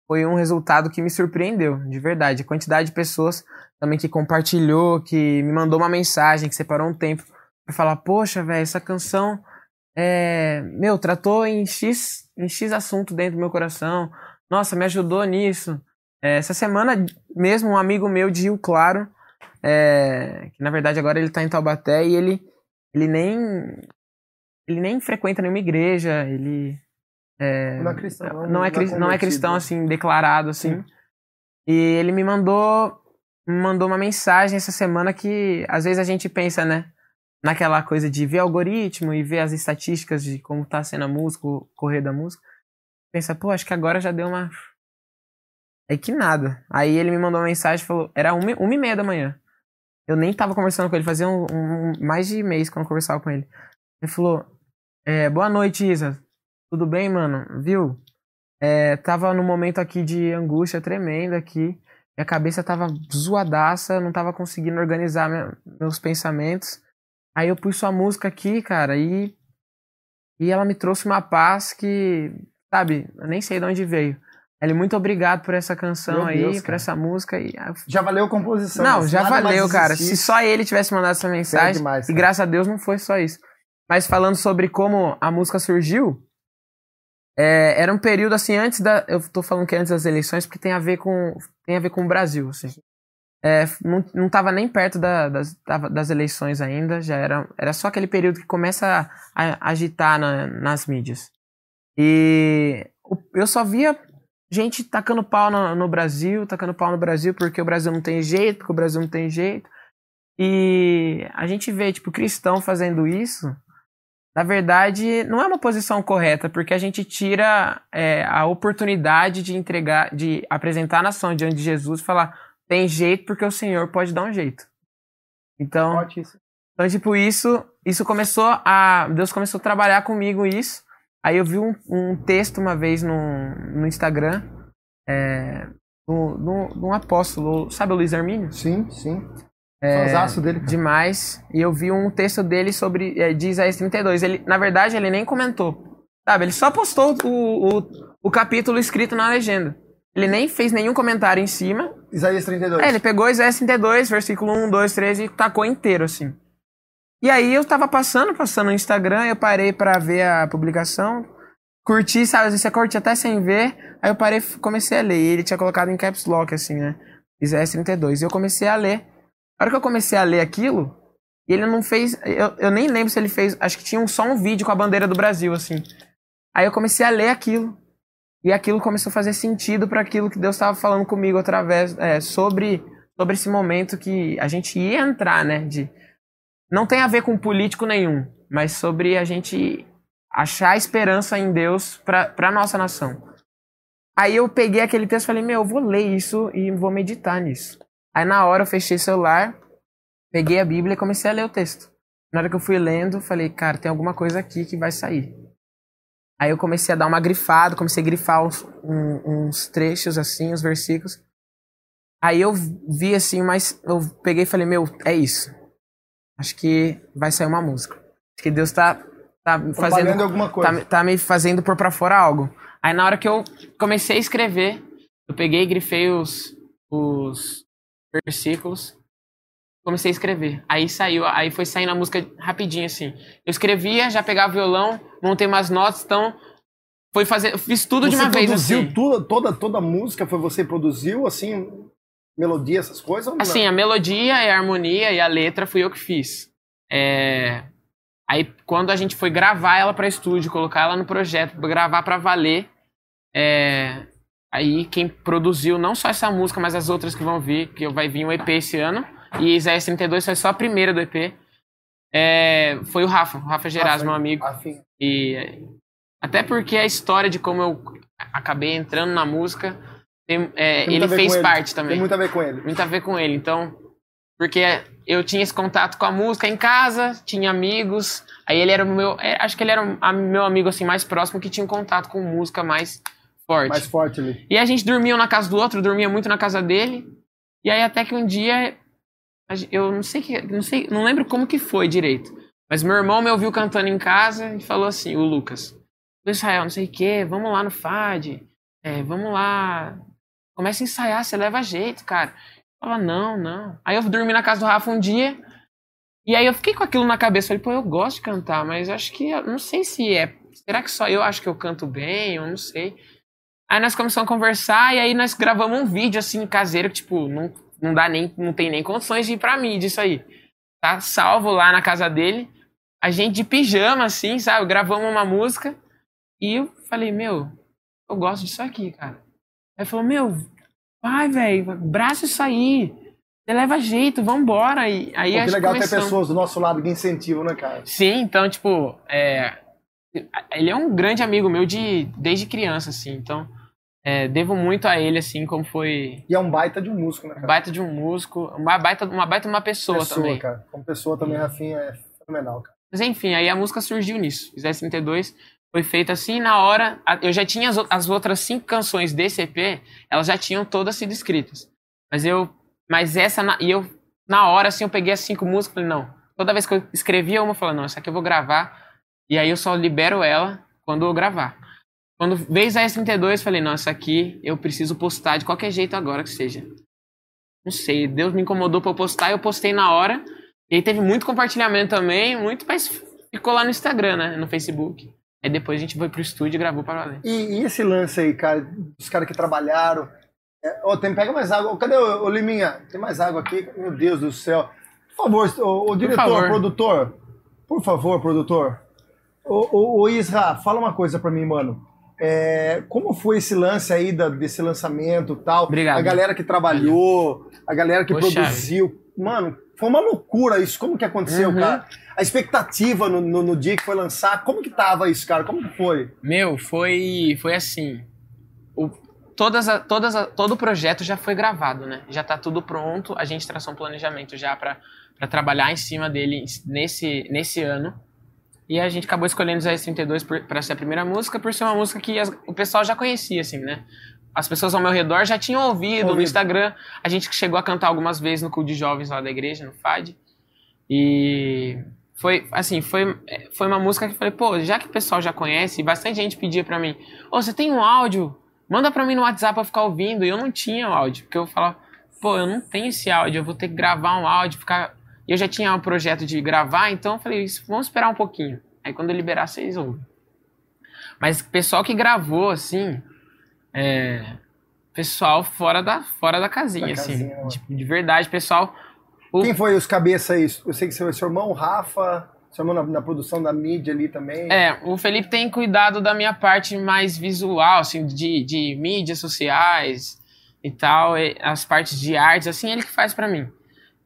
foi um resultado que me surpreendeu, de verdade. A quantidade de pessoas também que compartilhou, que me mandou uma mensagem, que separou um tempo pra falar, poxa, velho, essa canção, é, meu, tratou em X, em X assunto dentro do meu coração. Nossa, me ajudou nisso. É, essa semana mesmo, um amigo meu de Rio Claro, é, que na verdade agora ele tá em Taubaté e ele, ele nem ele nem frequenta nenhuma igreja, ele é, Não é cristão, não, é, cri- não é cristão convertido. assim, declarado assim. E ele me mandou me mandou uma mensagem essa semana que às vezes a gente pensa, né, naquela coisa de ver algoritmo e ver as estatísticas de como tá sendo a música, o correr da música. Pensa, pô, acho que agora já deu uma Aí que nada. Aí ele me mandou uma mensagem e falou, era uma, uma e meia da manhã. Eu nem tava conversando com ele, fazia um, um- mais de mês que eu conversava com ele. Ele falou, é, boa noite, Isa. Tudo bem, mano? Viu? É, tava num momento aqui de angústia tremenda aqui. Minha cabeça tava zoadaça, não tava conseguindo organizar minha- meus pensamentos. Aí eu pus sua música aqui, cara, e, e ela me trouxe uma paz que, sabe, eu nem sei de onde veio. Ele, muito obrigado por essa canção Meu aí, Deus, por essa música. E, eu Já valeu a composição. não, já valeu, cara. Se só ele tivesse mandado essa mensagem, demais, e graças a Deus não foi só isso. Mas falando sobre como a música surgiu, é, era um período assim antes da, eu tô falando que é antes das eleições porque tem a ver com tem a ver com o Brasil, assim. É, não, não tava nem perto da- das, das eleições ainda, já era era só aquele período que começa a, a agitar na- nas mídias. E eu só via gente tacando pau no, no Brasil, tacando pau no Brasil porque o Brasil não tem jeito, porque o Brasil não tem jeito. E a gente vê, tipo, cristão fazendo isso, na verdade, não é uma posição correta, porque a gente tira é, a oportunidade de entregar, de apresentar a nação diante de Jesus e falar, tem jeito porque o Senhor pode dar um jeito. Então, então tipo, isso, isso começou a. Deus começou a trabalhar comigo isso. Aí eu vi um, um texto uma vez no, no Instagram, é, do, do, de um apóstolo, sabe o Luiz Armínio? Sim, sim. É, Fãzaço dele, cara. Demais. E eu vi um texto dele sobre. É, de Isaías 32. Ele, na verdade, ele nem comentou. Sabe? Ele só postou o, o, o capítulo escrito na legenda. Ele nem fez nenhum comentário em cima. Isaías 32. É, ele pegou Isaías 32, versículo 1, 2, 3 e tacou inteiro, assim. E aí eu tava passando, passando no Instagram, eu parei pra ver a publicação. Curti, sabe? Você curte até sem ver. Aí eu parei comecei a ler. E ele tinha colocado em caps lock, assim, né? Isaías 32. E eu comecei a ler. A hora que eu comecei a ler aquilo, ele não fez. Eu, eu nem lembro se ele fez. Acho que tinha só um vídeo com a bandeira do Brasil, assim. Aí eu comecei a ler aquilo. E aquilo começou a fazer sentido para aquilo que Deus estava falando comigo através. É, sobre, sobre esse momento que a gente ia entrar, né? De, não tem a ver com político nenhum, mas sobre a gente achar esperança em Deus para a nossa nação. Aí eu peguei aquele texto e falei, meu, eu vou ler isso e vou meditar nisso. Aí na hora eu fechei o celular, peguei a Bíblia e comecei a ler o texto. Na hora que eu fui lendo, falei, cara, tem alguma coisa aqui que vai sair. Aí eu comecei a dar uma grifada, comecei a grifar uns, um- uns trechos assim, os versículos. Aí eu vi assim, mas eu peguei e falei, meu, é isso. Acho que vai sair uma música. Acho que Deus tá, tá me fazendo alguma coisa. tá, me- tá me fazendo pôr pra fora algo. Aí na hora que eu comecei a escrever, eu peguei e grifei os, os versículos, comecei a escrever. Aí saiu, aí foi saindo a música rapidinho assim. Eu escrevia, já pegava o violão, montei umas notas, então foi fazer, fiz tudo de você uma vez produziu assim. tudo, toda, toda a música? Foi você que produziu, assim, melodia, essas coisas? ou não? Assim, a melodia e a harmonia e a letra fui eu que fiz. É, Aí quando a gente foi gravar ela pra estúdio, colocar ela no projeto, gravar pra valer, é, aí quem produziu não só essa música, mas as outras que vão vir, que vai vir um EP esse ano, e Isaías 32 foi só a primeira do EP, é, foi o Rafa, o Rafa Geraz, Ah, meu amigo. sim. E é, até porque a história de como eu acabei entrando na música, tem- é, Tem ele fez com ele. parte também Tem muito a ver com ele. muito a ver com ele. Então, porque eu tinha esse contato com a música em casa, tinha amigos. Aí ele era o meu, é, acho que ele era o meu amigo assim mais próximo que tinha um contato com música mais forte. Mais forte ali. E a gente dormia um na casa do outro, dormia muito na casa dele. E aí até que um dia eu não sei que, não sei, não lembro como que foi direito. Mas meu irmão me ouviu cantando em casa e falou assim, o Lucas, "Ô, Israel, não sei o que, vamos lá no FAD, é, vamos lá, começa a ensaiar, você leva jeito, cara. Eu falava, não, não. Aí eu dormi na casa do Rafa um dia, e aí eu fiquei com aquilo na cabeça, falei, pô, eu gosto de cantar, mas acho que, não sei se é, será que só eu acho que eu canto bem, eu não sei. Aí nós começamos a conversar e aí nós gravamos um vídeo assim caseiro que tipo não, não dá nem não tem nem condições de ir pra mídia isso aí. Tá salvo lá na casa dele. A gente de pijama assim, sabe? Gravamos uma música e eu falei, meu, eu gosto disso aqui, cara. Aí falou, meu, vai, velho, abraça isso aí. Você leva jeito, vambora. E aí Pô, que legal ter pessoas do nosso lado que incentivam, né, cara? Sim, então, tipo, é, ele é um grande amigo meu de desde criança, assim, então é, devo muito a ele, assim, como foi E é um baita de um músico, né, cara? baita de um músico, uma baita, uma baita de uma pessoa, pessoa, também. cara. Como pessoa também, Rafinha, é fenomenal, cara. Mas enfim, aí a música surgiu nisso. Zé 32 foi feita assim, na hora. a- Eu já tinha as, as outras cinco canções desse EP, elas já tinham todas sido escritas. Mas eu. Mas essa. na- E eu, na hora, assim, eu peguei as cinco músicas falei, não. Toda vez que eu escrevia uma, eu falei, não, essa aqui eu vou gravar. E aí eu só libero ela quando eu gravar. Quando veio Zé 32, eu falei, não, essa aqui eu preciso postar de qualquer jeito agora que seja. Não sei, Deus me incomodou pra eu postar, eu postei na hora. E aí teve muito compartilhamento também, muito, mas ficou lá no Instagram, né? No Facebook. Aí depois a gente foi pro estúdio e gravou para valer. E, e esse lance aí, cara, dos caras que trabalharam. É, ó, tem, pega mais água. Cadê o, Liminha? Tem mais água aqui? Meu Deus do céu. Por favor, o, o diretor, favor. produtor. Por favor, produtor. Ô, ô, Isra, fala uma coisa pra mim, mano. É, como foi esse lance aí da- desse lançamento e tal? Obrigado. A galera que trabalhou, a galera que Poxa. produziu. Mano, Foi uma loucura isso. Como que aconteceu, Uhum. cara? A expectativa no, no, no dia que foi lançar, como que tava isso, cara? Como que foi? Meu, foi, foi assim. O, todas a, todas a, todo o projeto já foi gravado, né? Já tá tudo pronto. A gente traçou um planejamento já pra pra trabalhar em cima dele nesse, nesse ano. E a gente acabou escolhendo os 32 por- pra ser a primeira música, por ser uma música que as- o pessoal já conhecia, assim, né? As pessoas ao meu redor já tinham ouvido no Ouvido. Instagram. A gente chegou a cantar algumas vezes no culto de jovens lá da igreja, no FAD. E foi, assim, foi, foi uma música que eu falei, pô, já que o pessoal já conhece, bastante gente pedia pra mim, ô, você tem um áudio? Manda pra mim no WhatsApp pra ficar ouvindo. E eu não tinha o áudio, porque eu falava, pô, eu não tenho esse áudio, eu vou ter que gravar um áudio, ficar... E eu já tinha um projeto de gravar, então eu falei, isso, vamos esperar um pouquinho. Aí quando eu liberar, vocês ouvem. Mas o pessoal que gravou, assim, é... Pessoal fora da, fora da casinha, Da assim. casinha, né? de, de verdade, pessoal... O- Quem foi os cabeças aí? Eu sei que seu, seu irmão, o Rafa, seu irmão na, na produção da mídia ali também. É, o Felipe tem cuidado da minha parte mais visual, assim, de, de mídias sociais e tal, e as partes de artes, assim, ele que faz pra mim.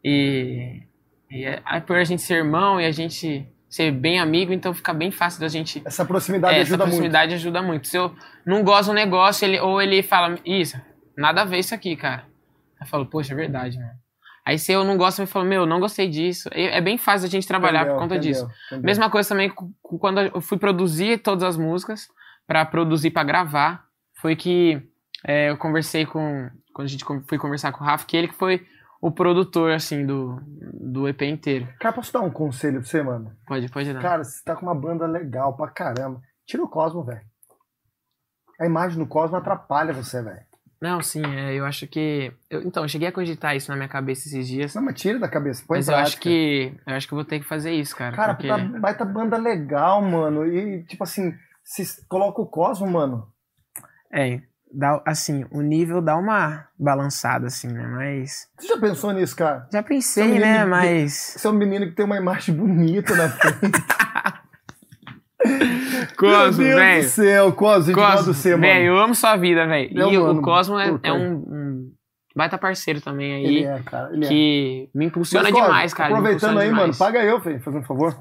E, e é, aí por a gente ser irmão e a gente ser bem amigo, então fica bem fácil da gente. Essa proximidade É, ajuda essa proximidade ajuda muito. Se eu não gosto um negócio, ele, ou ele fala, isso, nada a ver isso aqui, cara. Eu falo, poxa, é verdade, mano. Aí se eu não gosto, eu falo, meu, não gostei disso. É bem fácil a gente muito. trabalhar Entendeu, por conta entendeu, disso. entendeu. Mesma coisa também quando eu fui produzir todas as músicas, pra produzir, pra gravar, foi que é, eu conversei com. Quando a gente fui conversar com o Rafa, que ele que foi o produtor, assim, do, do EP inteiro. Cara, posso dar um conselho pra você, mano? Pode, pode dar. Cara, você tá com uma banda legal pra caramba. Tira o Cosmo, velho. A imagem do Cosmo atrapalha você, velho. Não, sim, é, eu acho que. eu- então, eu cheguei a cogitar isso na minha cabeça esses dias. Não, mas tira da cabeça. Põe mas eu acho que. Eu acho que eu vou ter que fazer isso, cara. Cara, porque... tá, baita banda legal, mano. E, tipo assim, se coloca o Cosmo, mano. É, dá, assim, o nível dá uma balançada, assim, né? Mas. Você já pensou nisso, cara? Já pensei, Seu né? menino- Mas. Você é um menino que tem uma imagem bonita na frente. [LAUGHS] Cosmo, Meu Deus velho. do céu, Cosmo, Cosmo, você, mano. velho, eu amo sua vida, velho. E mano, o Cosmo é, é um, um baita parceiro também aí, Ele é, cara. Ele é. que me impulsiona Mas, demais, cara. Aproveitando aí, demais. mano, paga eu, filho, fazendo um favor.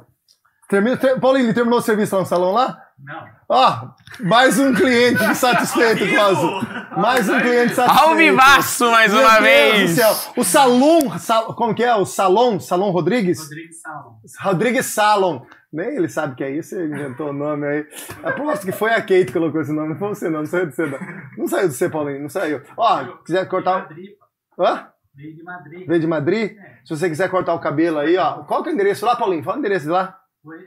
Termina, ter, Paulinho, terminou o serviço lá no salão lá? Não. Ó, mais um cliente [LAUGHS] satisfeito, Cosmo. Mais um cliente satisfeito. Ao vivaço mais Meu uma Deus vez! do céu. O Salom, Sal- como que é? O Salom, Salom Rodrigues? Rodrigues Salom. Rodrigues Salom. Nem ele sabe que é isso, ele inventou o nome aí. Aposto que foi a Kate que colocou esse nome, não foi você não, não saiu de você não. Não saiu de você, Paulinho, não saiu. Ó, quiser cortar... Madrid, Hã? veio de Madrid. Veio de Madrid? É. Se você quiser cortar o cabelo aí, ó. Qual que é o endereço lá, Paulinho? Fala o endereço de lá.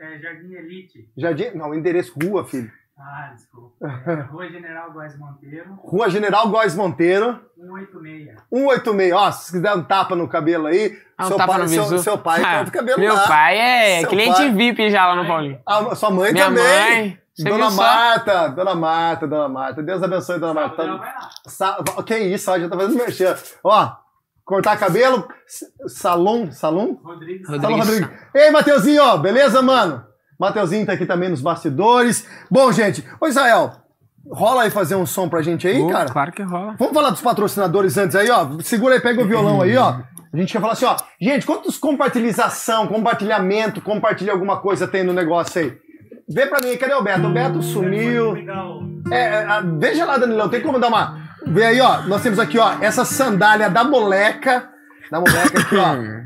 É, Jardim Elite. Jardim... Não, endereço rua, filho. Ah, desculpa. [LAUGHS] É, Rua General Góes Monteiro, Rua General Góes Monteiro, 186. 186. Ó, se quiser um tapa no cabelo aí, Ah, um seu, tapa pai, no seu, visu. seu pai Ah, corta o cabelo Meu lá. pai é Seu cliente pai- VIP já lá no Paulinho. A sua mãe Minha também. mãe. Você Dona? Marta, Dona Marta, Dona Marta. Deus abençoe, Dona Marta. Sábado lá. Sa- Que isso, ó, já tá fazendo mexer. Ó, cortar cabelo, salão, salão? Rodrigues Rodrigues. Salão Rodrigo. Ei, Mateuzinho, ó, beleza, mano? Mateuzinho tá aqui também nos bastidores. Bom, gente, ô Israel, rola aí fazer um som pra gente aí, Oh, cara? Claro que rola. Vamos falar dos patrocinadores antes aí, ó. Segura aí, pega o violão aí, ó. A gente quer falar assim, ó. Gente, quantos compartilhação, compartilhamento, compartilha alguma coisa tem no negócio aí? Vê pra mim, cadê o Beto? O Beto sumiu. Legal. É, é, ah, veja lá, Danilão, tem como dar uma. Vê aí, ó. Nós temos aqui, ó, essa sandália da moleca. Da moleca aqui, ó.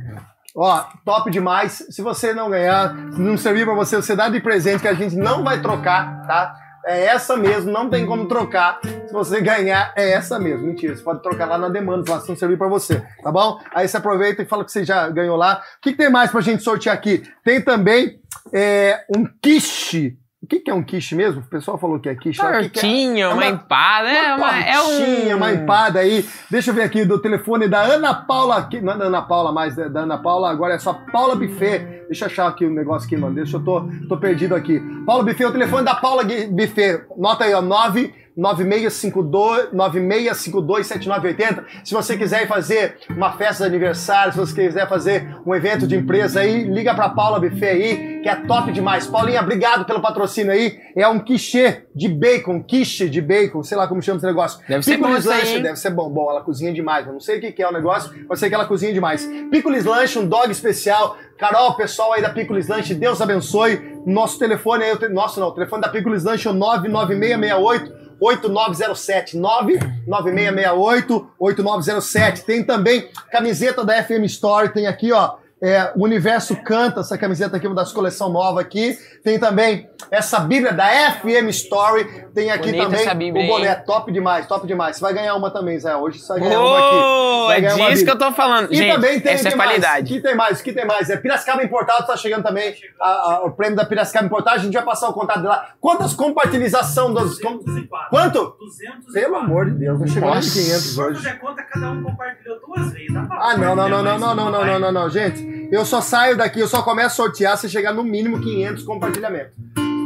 Ó, top demais. Se você não ganhar, não servir pra você, você dá de presente que a gente não vai trocar, tá? É essa mesmo, não tem como trocar. Se você ganhar, é essa mesmo. Mentira, você pode trocar lá na demanda, lá se não servir pra você, tá bom? Aí você aproveita e fala que você já ganhou lá. O que, que tem mais pra gente sortear aqui? Tem também é, um quiche. O que, que é um quiche mesmo? O pessoal falou que é quiche. que que é? Tortinha, É uma, uma- empada, é, uma, é tortinha, um... uma empada aí. Deixa eu ver aqui do telefone da Ana Paula. Aqui, não é da Ana Paula mais, é da Ana Paula, agora é só Paula Buffet. Deixa eu achar aqui o negócio aqui, mano. Deixa eu tô, tô perdido aqui. Paula Buffet, o telefone da Paula Buffet. Nota aí, ó, 9 9652 9652 7980. Se você quiser fazer uma festa de aniversário, se você quiser fazer um evento de empresa aí, liga pra Paula Buffet aí que é top demais. Paulinha, obrigado pelo patrocínio aí. É um quiche de bacon, quiche de bacon, sei lá como chama esse negócio. Deve ser bom Lanche, deve ser bom. Bom, ela cozinha demais. Eu não sei o que que é o negócio, mas sei que ela cozinha demais. Picolis Lanche, um dog especial. Carol, pessoal aí da Picolis Lanche, Deus abençoe. Nosso telefone aí, nosso não, o telefone da Picolis Lanche é o 99668 8907 99668 8907. Tem também camiseta da FM Store, tem aqui, ó. É, o Universo Canta, essa camiseta aqui, uma das coleção nova aqui. Tem também essa Bíblia da FM Story. Tem aqui Bonita também essa Bíblia, o boné, hein? top demais, top demais. Você vai ganhar uma também, Zé. Hoje você vai ganhar uma aqui. Oh, Vai é disso que eu tô falando. E Gente, também tem essa é qualidade. que tem mais? que tem mais? É Piracicaba Importado tá chegando também. a- a- o prêmio da Piracicaba Importado. A gente vai passar o contato dela. Quantas compartilhação dos. com- 204. Quanto? 204. Pelo amor de Deus, não chegou nem Nossa. 500 Se for hoje. fazer conta, cada um compartilhou duas vezes. Ah, não, não, não, não, não, não, não, não, não, não, gente. Eu só saio daqui, eu só começo a sortear se chegar no mínimo 500 compartilhamentos.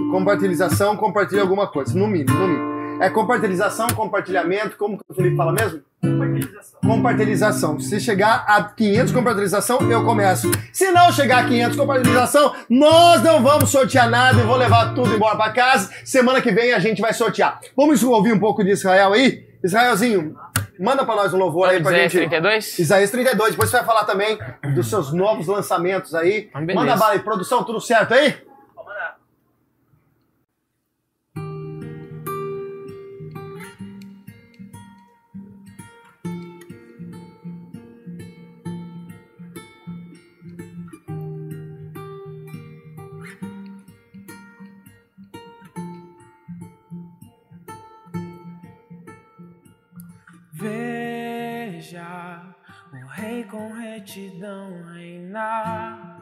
Compartilhação, compartilha alguma coisa, no mínimo, no mínimo. É compartilhação, compartilhamento, como que o Felipe fala mesmo? Compartilhação. compartilhação. Se chegar a 500 compartilhação, eu começo. Se não chegar a 500 compartilhação, nós não vamos sortear nada e vou levar tudo embora para casa. Semana que vem a gente vai sortear. Vamos ouvir um pouco de Israel aí? Israelzinho, manda para nós um louvor aí pra Isaías gente. 32? Isaías 32. Depois você vai falar também dos seus novos lançamentos aí. Beleza. Manda bala aí. Produção, tudo certo aí? Veja o rei com retidão reinar.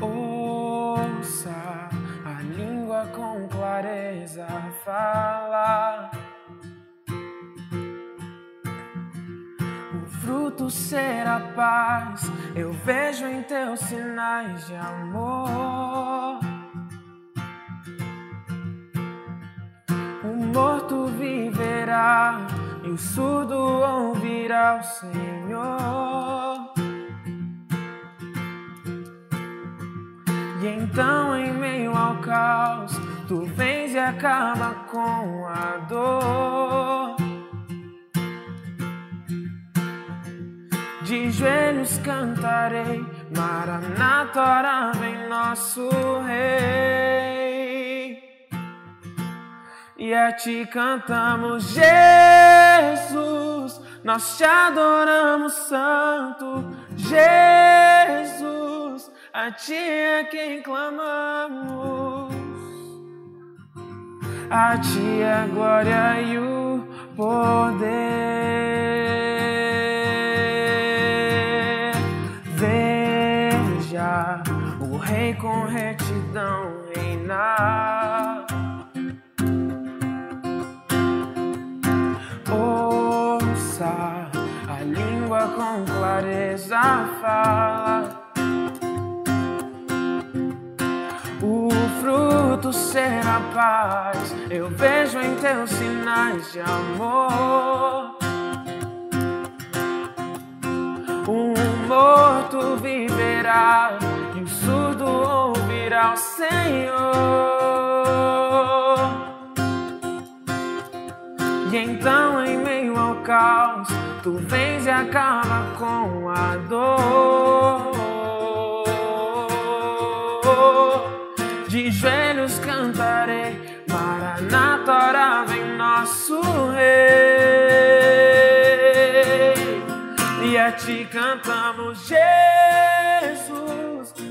Ouça a língua com clareza falar. O fruto será paz, eu vejo em teus sinais de amor. Morto viverá e o surdo ouvirá o Senhor. E então, em meio ao caos, tu vens e acaba com a dor. De joelhos cantarei, Maranata, ora vem nosso Rei. E a ti cantamos, Jesus, nós te adoramos, Santo Jesus, a ti é quem clamamos, a ti é a glória e o poder. Veja o Rei com retidão reinar. Com clareza fala. O fruto será paz, eu vejo em teus sinais de amor. Um morto viverá e o surdo ouvirá o Senhor. E então, em meio ao caos, tu vens e acaba com a dor. De joelhos cantarei, Maranata, ora vem nosso Rei. E a ti cantamos, Jesus,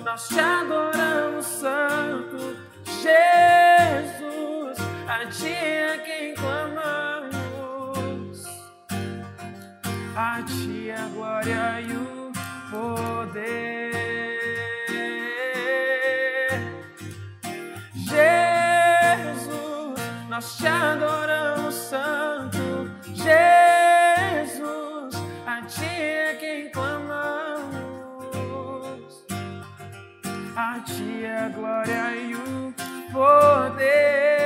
nós te adoramos, Santo Jesus, a ti é quem clamamos, a ti a glória e o poder. Jesus, nós te adoramos, Santo Jesus, a ti é quem clamamos, a ti é a glória e o poder.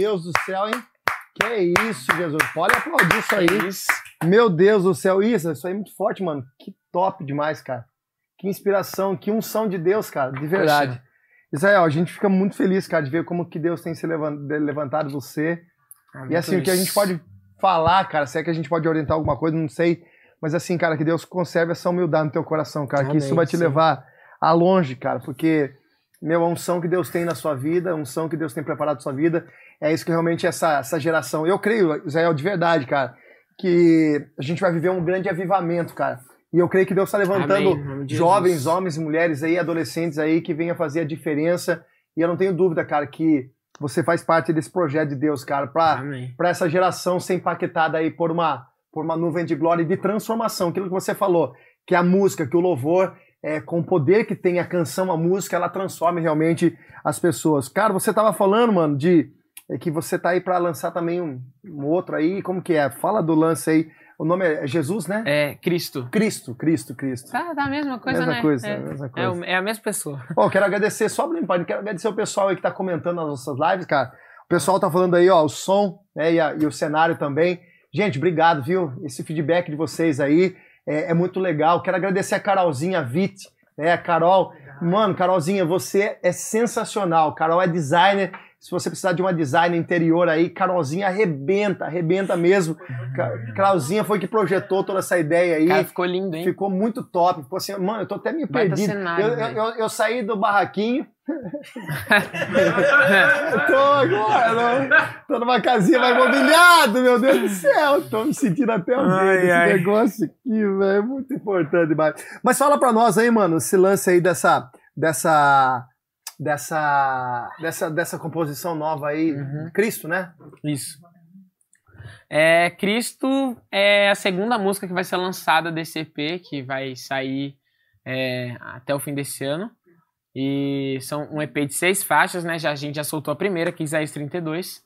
Deus do céu, hein? Que isso, Jesus. Pode aplaudir isso aí. É isso. Meu Deus do céu. Isso, isso aí é muito forte, mano. Que top demais, cara. Que inspiração, que unção de Deus, cara. De verdade. Israel, a gente fica muito feliz, cara, de ver como que Deus tem se levan- levantado você. Ah, E assim, o que a gente pode falar, cara, se é que a gente pode orientar alguma coisa, não sei. Mas assim, cara, que Deus conserve essa humildade no teu coração, cara. que Amém, isso vai te sim. levar a longe, cara. Porque, meu, a unção que Deus tem na sua vida, a unção que Deus tem preparado na sua vida, é isso que realmente essa, essa geração. Eu creio, Israel, de verdade, cara, que a gente vai viver um grande avivamento, cara. E eu creio que Deus está levantando Amém, jovens, homens e mulheres aí, adolescentes aí, que venham fazer a diferença. E eu não tenho dúvida, cara, que você faz parte desse projeto de Deus, cara, para essa geração ser impactada aí por uma, por uma nuvem de glória e de transformação. Aquilo que você falou, que a música, que o louvor, é, com o poder que tem a canção, a música, ela transforma realmente as pessoas. Cara, você tava falando, mano, de é, que você tá aí para lançar também um, um outro aí, como que é? Fala do lance aí. O nome é Jesus, né? É Cristo. Cristo, Cristo, Cristo. Tá, tá a mesma coisa, mesma né? coisa, é, mesma é coisa. o- é a mesma pessoa. Ó, quero agradecer, só limpar, quero agradecer o pessoal aí que tá comentando nas nossas lives, cara. O pessoal tá falando aí, ó, o som né, e, a- e o cenário também. Gente, obrigado, viu? Esse feedback de vocês aí é, é muito legal. Quero agradecer a Carolzinha Vitt, né? A Carol. Mano, Carolzinha, você é sensacional. Carol é designer. Se você precisar de uma designer interior aí, Carolzinha arrebenta, arrebenta mesmo. Ca- Carolzinha foi que projetou toda essa ideia aí. Cara, ficou lindo, hein? Ficou muito top. Ficou assim, mano, eu tô até meio Baita perdido. cenário, eu, eu, velho. eu, eu saí do barraquinho. [LAUGHS] eu tô agora, né? tô numa casinha mais mobiliada, meu Deus do céu. Tô me sentindo até o Ai, dedo esse negócio aqui, velho. É muito importante demais. Mas fala pra nós aí, mano, esse lance aí dessa. dessa. Dessa. dessa, dessa composição nova aí. Uhum. Cristo, né? Isso. É, Cristo é a segunda música que vai ser lançada desse EP, que vai sair é, até o fim desse ano. E são um EP de seis faixas, né? Já, a gente já soltou a primeira, que é Isaías 32.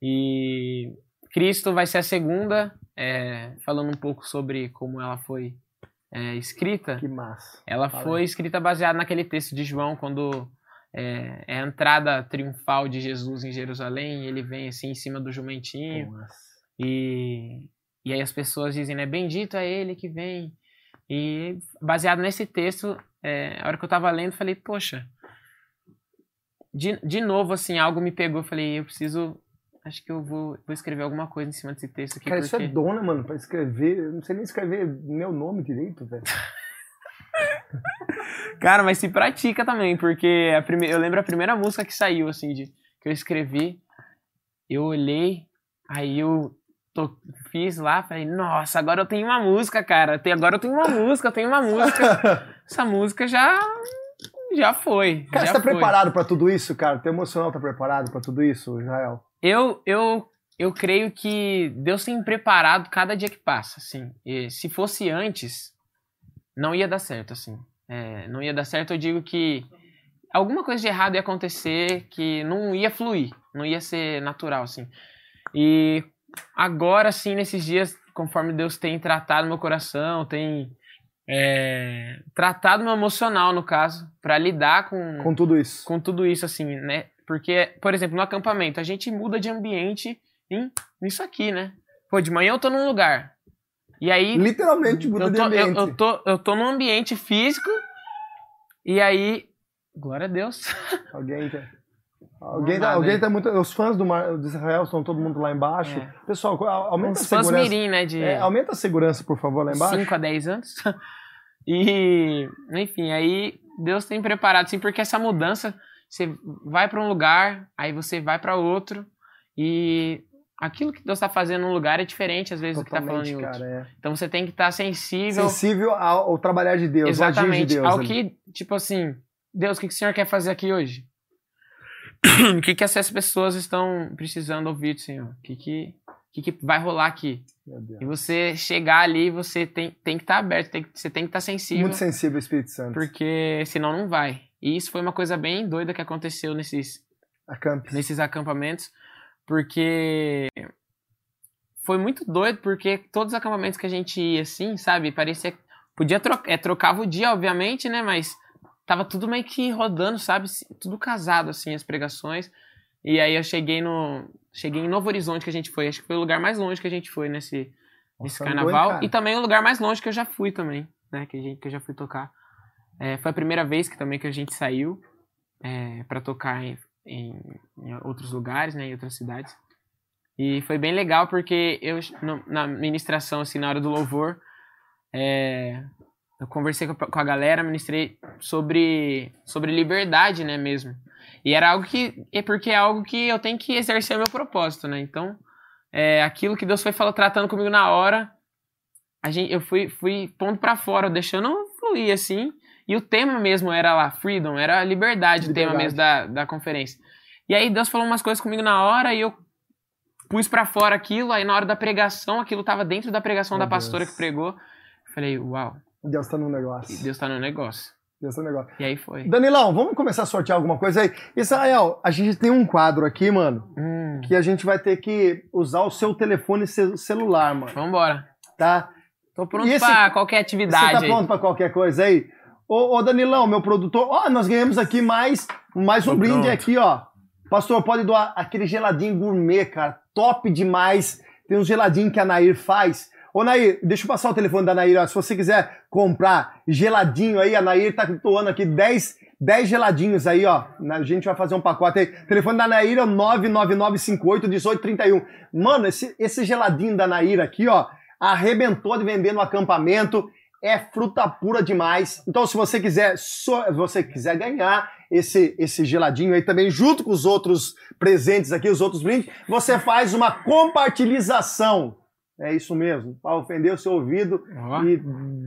E Cristo vai ser a segunda, é, falando um pouco sobre como ela foi é, escrita. Que massa. Ela Fala foi escrita baseada naquele texto de João, quando é, é a entrada triunfal de Jesus em Jerusalém, ele vem assim em cima do jumentinho, e, e aí as pessoas dizem, né, bendito é ele que vem. E baseado nesse texto, é, a hora que eu tava lendo, falei, poxa, de, de novo, assim, algo me pegou, falei, eu preciso, acho que eu vou, vou escrever alguma coisa em cima desse texto aqui, Cara, isso porque... é dona, mano, pra escrever. Eu não sei nem escrever meu nome direito, velho. [LAUGHS] Cara, mas se pratica também, porque a prime... eu lembro a primeira música que saiu, assim, de... que eu escrevi, eu olhei, aí eu to- fiz lá, falei, nossa, agora eu tenho uma música, cara, Tem- agora eu tenho uma música, eu tenho uma música. [LAUGHS] Essa música já, já foi. Cara, já você tá foi. preparado pra tudo isso, cara? Teu emocional tá preparado pra tudo isso, Israel? Eu, eu, eu creio que Deus tem preparado cada dia que passa, assim. E se fosse antes, não ia dar certo, assim. É, não ia dar certo, eu digo que alguma coisa de errado ia acontecer que não ia fluir, não ia ser natural, assim. E agora, sim, nesses dias, conforme Deus tem tratado meu coração, tem é, tratado meu emocional, no caso, pra lidar com, Com tudo isso. com tudo isso, assim, né? Porque, por exemplo, no acampamento, a gente muda de ambiente em, nisso aqui, né? Pô, de manhã eu tô num lugar. E aí. Literalmente muda eu de tô, eu, ambiente. eu, tô, eu tô num ambiente físico. E aí. Glória a Deus. [LAUGHS] Alguém tá... Alguém tá, alguém aí. tá muito. Os fãs do Mar... de Israel estão todo mundo lá embaixo. É. Pessoal, aumenta Uns a fãs segurança. mirim, né? De É, aumenta a segurança, por favor, lá embaixo. 5 a 10 anos. [LAUGHS] E, enfim, aí Deus tem preparado, assim, porque essa mudança, você vai para um lugar, aí você vai para outro, e aquilo que Deus está fazendo num lugar é diferente, às vezes, do que está falando em Totalmente, outro. cara. É. Então você tem que estar sensível, Sensível ao, ao trabalhar de Deus, ao agir de exatamente, Deus. ao ali. que, tipo assim, Deus, o que, que o Senhor quer fazer aqui hoje? [CLEARS THROAT] o que, que essas pessoas estão precisando ouvir do Senhor? O que, que, o que, que vai rolar aqui? E você chegar ali, você tem, tem que estar aberto, tem você tem que estar sensível. Muito sensível ao Espírito Santo. Porque senão não vai. E isso foi uma coisa bem doida que aconteceu nesses, nesses acampamentos, porque foi muito doido, porque todos os acampamentos que a gente ia, assim, sabe, parecia. Podia trocar. É, trocava o dia, obviamente, né? Mas tava tudo meio que rodando, sabe? Tudo casado, assim, as pregações. E aí eu cheguei no. Cheguei em Novo Horizonte que a gente foi. Acho que foi o lugar mais longe que a gente foi nesse, nesse Nossa, carnaval. e também o lugar mais longe que eu já fui também, né? Que, a gente, que eu já fui tocar. É, foi a primeira vez que também que a gente saiu é, para tocar em, em, em outros lugares, né? Em outras cidades. E foi bem legal porque eu, no- na ministração, assim, na hora do louvor, é, eu conversei com a, com a galera, ministrei sobre, sobre liberdade, né, mesmo. E era algo que, é porque é algo que eu tenho que exercer o meu propósito, né? Então, é, aquilo que Deus foi falando, tratando comigo na hora, a gente, eu fui, fui pondo pra fora, deixando fluir, assim. E o tema mesmo era lá, freedom, era liberdade, o tema Liberdade. mesmo da, da conferência. E aí Deus falou umas coisas comigo na hora e eu pus pra fora aquilo, aí na hora da pregação, aquilo tava dentro da pregação Meu da pastora Deus. que pregou. Eu falei, uau, Deus tá no negócio. Deus tá no negócio. Deus tá no negócio. E aí foi. Danilão, vamos começar a sortear alguma coisa aí? Israel, a gente tem um quadro aqui, mano, Hum, que a gente vai ter que usar o seu telefone ce- celular, mano, vambora. tá? Tô pronto esse- pra qualquer Você atividade tá aí. pronto pra qualquer coisa aí? Ô, ô, Danilão, meu produtor, ó, nós ganhamos aqui mais, mais um Tô brinde pronto. aqui, ó. Pastor, pode doar aquele geladinho gourmet, cara, top demais. Tem um geladinho que a Nair faz. Ô, Nair, deixa eu passar o telefone da Nair, ó. Se você quiser comprar geladinho aí, a Nair tá doando aqui 10, 10 geladinhos aí, ó. A gente vai fazer um pacote aí. O telefone da Nair é o 999581831. Mano, esse, esse geladinho da Nair aqui, ó, arrebentou de vender no acampamento. É fruta pura demais. Então, se você quiser, so- se você quiser ganhar esse, esse geladinho aí também, junto com os outros presentes aqui, os outros brindes, você faz uma compartilização. É isso mesmo, para ofender o seu ouvido Ó, e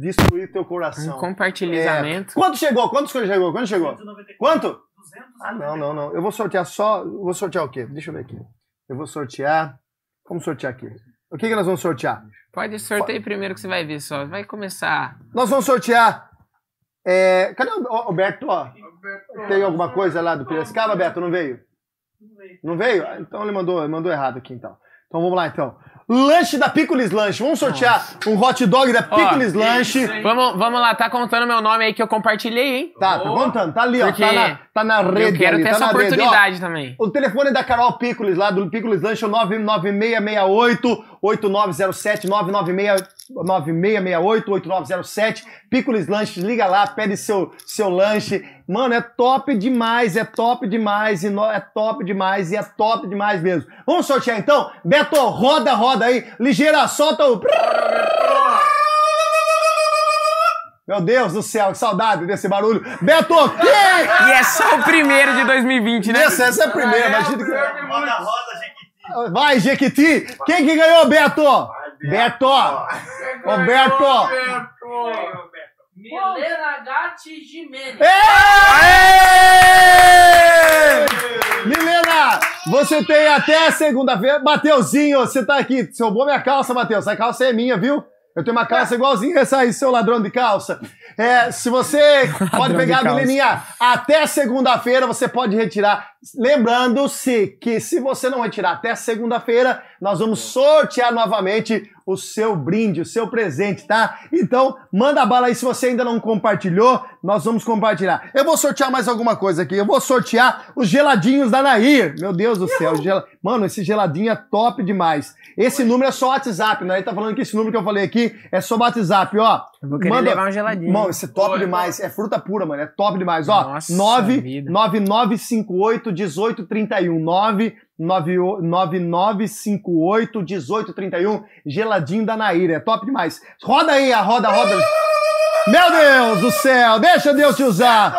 destruir teu um coração. compartilhamento. É. Quanto chegou? Quanto chegou? Quanto chegou? 194. Quanto? 200. Ah, não, não, não. Eu vou sortear só. eu Vou sortear o quê? Deixa eu ver aqui. Eu vou sortear. Vamos sortear aqui. O que, que nós vamos sortear? Pode sorteio primeiro que você vai ver só. Vai começar. Nós vamos sortear. é, Cadê o o Beto? Ó? Tem alguma coisa lá do Piracicaba, Beto? Não veio? Não veio? Ah, Então ele mandou, ele mandou errado aqui, então. Então vamos lá, então. Lanche da Picolis Lanche. Vamos sortear um hot dog da Picolis Lanche. Vamos, vamos lá, tá contando meu nome aí que eu compartilhei, hein? Tá, tá contando. Tá ali, ó. Porque Tá na, tá na rede eu quero ali, ter tá essa na rede, ó. oportunidade também. O telefone da Carol Picolis, lá do Picolis Lanche, é o 99668-8907, 99668-8907. Picolis Lanche, liga lá, pede seu, seu lanche. Mano, é top demais, é top demais, e no- é top demais, e é top demais mesmo. Vamos sortear então? Beto, roda, roda aí. Ligeira, solta o... Meu Deus do céu, que saudade desse barulho. Beto, quem? E é só o primeiro de 2020, né? Essa, essa é a primeira, imagina que... Roda, roda, gente. Vai, Jequiti! Quem que ganhou, Beto? Beto! Ô, Beto! Milena Gatti Jimenez. Ê! Milena, você tem até segunda-feira. Mateuzinho, você tá aqui. Você roubou minha calça, Mateus. Essa calça é minha, viu? Eu tenho uma calça igualzinha essa aí, seu ladrão de calça. É, se você [LAUGHS] pode de pegar, calça. Mileninha, até segunda-feira você pode retirar. Lembrando-se que se você não retirar até segunda-feira, nós vamos sortear novamente o seu brinde, o seu presente, tá? Então, manda bala aí se você ainda não compartilhou, nós vamos compartilhar. Eu vou sortear mais alguma coisa aqui. Eu vou sortear os geladinhos da Nair. Meu Deus do céu, gel... mano, esse geladinho é top demais. Esse número é só WhatsApp, né? Ele tá falando que esse número que eu falei aqui é só WhatsApp, ó. Eu vou querer levar um geladinho. Mano, esse é top Oi, demais. É fruta pura, mano. É top demais. Ó, Nossa 99958 1831. 99958 1831. Geladinho da Naira. É top demais. Roda aí a roda, roda. Meu Deus do céu. Deixa Deus te usar.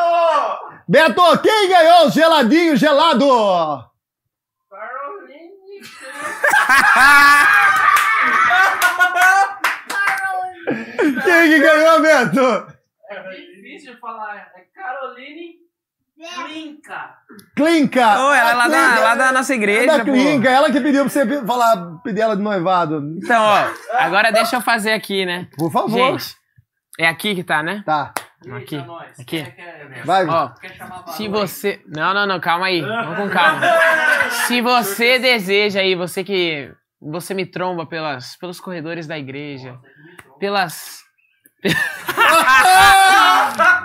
Beto, quem ganhou o geladinho gelado? Caroline. [LAUGHS] Quem que ganhou, Beto? É difícil falar. É Caroline Clinca. Clinca. Ô, ela é lá da, lá da nossa É igreja, da pô. Clinca. Ela que pediu pra você falar, pedir ela de noivado. Então, ó, agora deixa eu fazer aqui, né? Por favor. Gente, é aqui que tá, né? Tá. Aqui, aqui. Vai. Ó, se você... Não, não, não, calma aí. Vamos com calma. [LAUGHS] Se você deseja aí, você que você me tromba pelas, pelos corredores da igreja, pelas. [LAUGHS]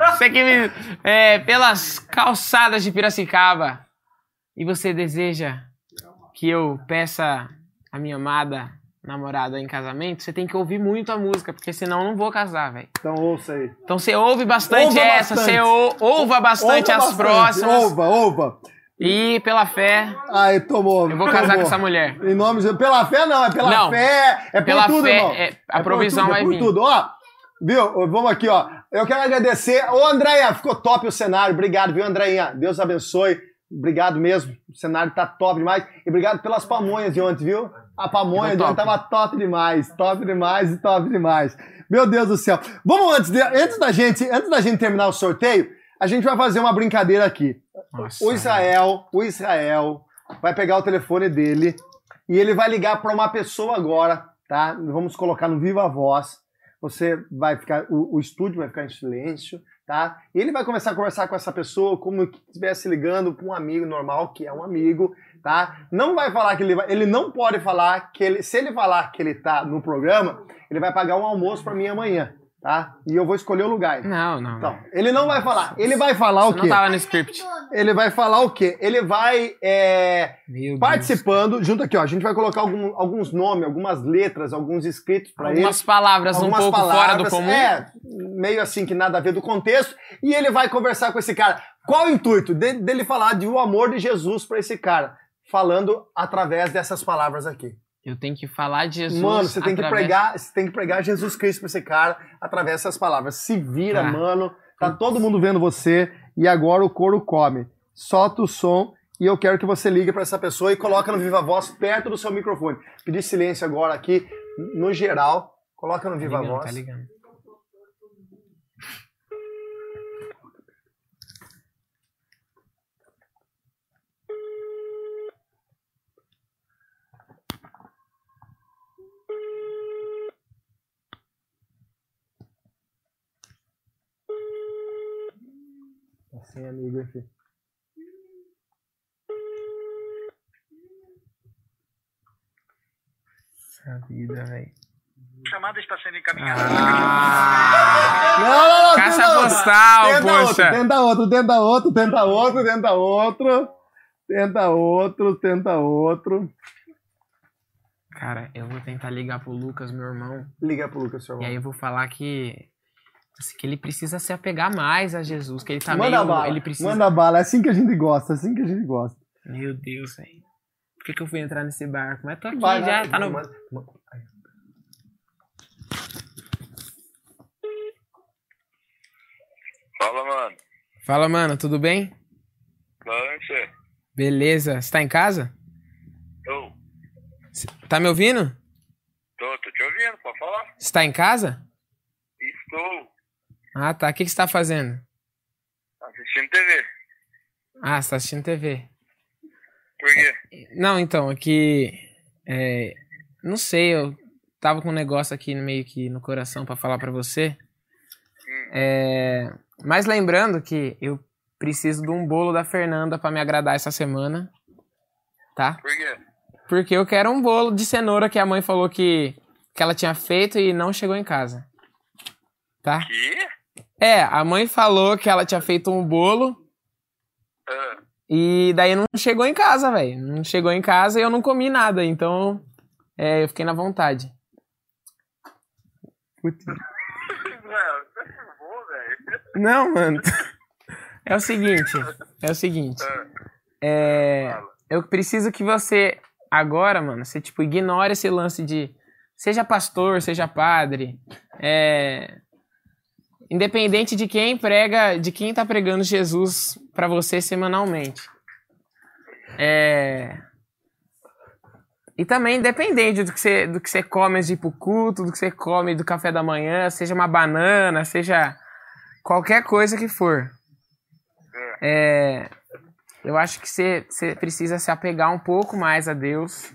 você que me. é, pelas calçadas de Piracicaba e você deseja que eu peça a minha amada namorada em casamento, você tem que ouvir muito a música, porque senão eu não vou casar, velho. Então ouça aí. Então você ouve bastante Ouva essa, bastante. você ou- ouva bastante Ouva as próximas. Ouva, ouva. E pela fé, Ai, tomou. eu vou casar tomou. com essa mulher. Em nome de. Pela fé não, é pela Não. fé. É por Pela tudo, fé, irmão. é- a por provisão tudo, vai é por vir. tudo. Ó, viu? Vamos aqui, ó. Eu quero agradecer. Ô, Andréia, ficou top o cenário. Obrigado, viu, Andréia? Deus abençoe. Obrigado mesmo. O cenário tá top demais. E obrigado pelas pamonhas de ontem, viu? A pamonha de ontem tava top demais. Top demais e top demais. Meu Deus do céu. Vamos antes, de- antes da gente, antes da gente terminar o sorteio, a gente vai fazer uma brincadeira aqui. Nossa, O Israel, o Israel vai pegar o telefone dele e ele vai ligar para uma pessoa agora, tá? Vamos colocar no Viva Voz. Você vai ficar, o, o estúdio vai ficar em silêncio, tá? E ele vai começar a conversar com essa pessoa como que estivesse ligando para um amigo normal, que é um amigo, tá? Não vai falar que ele vai, ele não pode falar que ele, se ele falar que ele tá no programa, ele vai pagar um almoço para mim amanhã, tá? E eu vou escolher o lugar. Não, não. Então, ele não vai falar. Ele vai falar o quê? não tava no script. Ele vai falar o quê? Ele vai é, participando, junto aqui, ó. A gente vai colocar algum- alguns nomes, algumas letras, alguns escritos para ele. Algumas palavras Algumas um pouco fora do palavras, comum. É, meio assim que nada a ver do contexto. E ele vai conversar com esse cara. Qual o intuito De- dele falar de o amor de Jesus para esse cara? Falando através dessas palavras aqui. Eu tenho que falar de Jesus. mano, você tem que através- pregar, você tem que pregar Jesus Cristo para esse cara através dessas palavras. Se vira, Tá. mano. Tá todo mundo vendo você e agora o couro come. Solta o som e eu quero que você ligue para essa pessoa e coloca no Viva Voz perto do seu microfone. Pedir silêncio agora aqui, no geral. Coloca no Tá Viva ligando, Voz. tá ligando. Assim, amigo, enfim. Essa vida, velho. Chamada está sendo encaminhada. Ah, Não, não, não. Caixa tenta postal, Tenta poxa. outro, tenta outro, tenta outro, tenta outro, tenta outro. Tenta outro, tenta outro. cara, eu vou tentar ligar pro Lucas, meu irmão. Liga pro Lucas, seu E irmão. aí eu vou falar que. Assim, que ele precisa se apegar mais a Jesus. Que ele tá Manda meio. bala, Ele precisa. manda bala. É assim que a gente gosta, é assim que a gente gosta. Meu Deus, velho. Por que, que eu fui entrar nesse barco? Mas tô aqui Vai, já, vai, tá no. manda- manda- Fala, mano. Fala, mano, tudo bem? Lanche. Beleza. Você tá em casa? Tô. Cê- Tá me ouvindo? Tô, tô te ouvindo, pode falar? Você tá em casa? Estou Ah, tá. O que, que você tá fazendo? assistindo TV. Ah, você tá assistindo TV. Por quê? Não, então, aqui. É, não sei, eu tava com um negócio aqui no meio que no coração pra falar pra você. É, mas lembrando que eu preciso de um bolo da Fernanda pra me agradar essa semana. Tá? Por quê? Porque eu quero um bolo de cenoura que a mãe falou que, que ela tinha feito e não chegou em casa. Tá? Que? É, a mãe falou que ela tinha feito um bolo Ah, e daí não chegou em casa, velho. Não chegou em casa e eu não comi nada, então é, eu fiquei na vontade. Putz. [LAUGHS] Não, você fervou, velho. Não, mano. É o seguinte, é o seguinte. É, eu preciso que você agora, mano, você tipo ignore esse lance de seja pastor, seja padre, é, independente de quem prega, de quem tá pregando Jesus pra você semanalmente. É, e também independente do que você do que você come de ir pro culto, do que você come do café da manhã, seja uma banana, seja qualquer coisa que for. É, eu acho que você, você precisa se apegar um pouco mais a Deus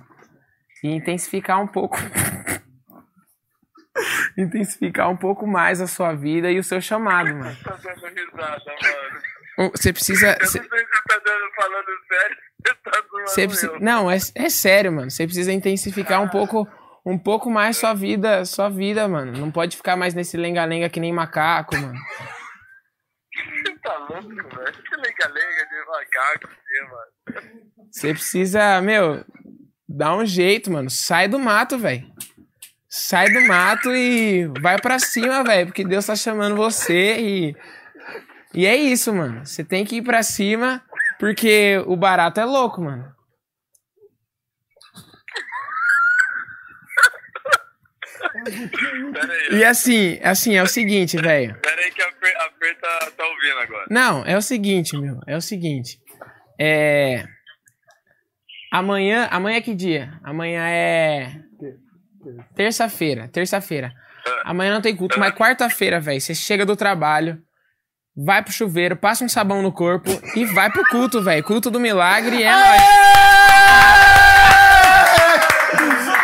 e intensificar um pouco. [LAUGHS] [LAUGHS] intensificar um pouco mais a sua vida e o seu chamado, mano. Tá dando risada, mano. Você precisa. Eu não sei se você tá dando, falando sério. [LAUGHS] Você tá Você precisa... Não, é, é sério, mano. Você precisa intensificar um pouco, um pouco mais sua vida, sua vida, mano. Não pode ficar mais nesse lenga-lenga que nem macaco, mano. Você [LAUGHS] tá louco, velho? Que lega-lega de macaco, mano. Você precisa, meu, dar um jeito, mano. Sai do mato, velho. Sai do mato e vai pra cima, velho. Porque Deus tá chamando você e. E é isso, mano. Você tem que ir pra cima porque o barato é louco, mano. E assim, assim, é o seguinte, velho. pera aí que a Fer, a Fer tá, tá ouvindo agora. Não, é o seguinte, meu. É o seguinte. É. Amanhã. Amanhã é que dia? Amanhã é. Terça-feira. Terça-feira. Amanhã não tem culto, mas quarta-feira, velho. Você chega do trabalho, vai pro chuveiro, passa um sabão no corpo e vai pro culto, velho. Culto do milagre é nóis.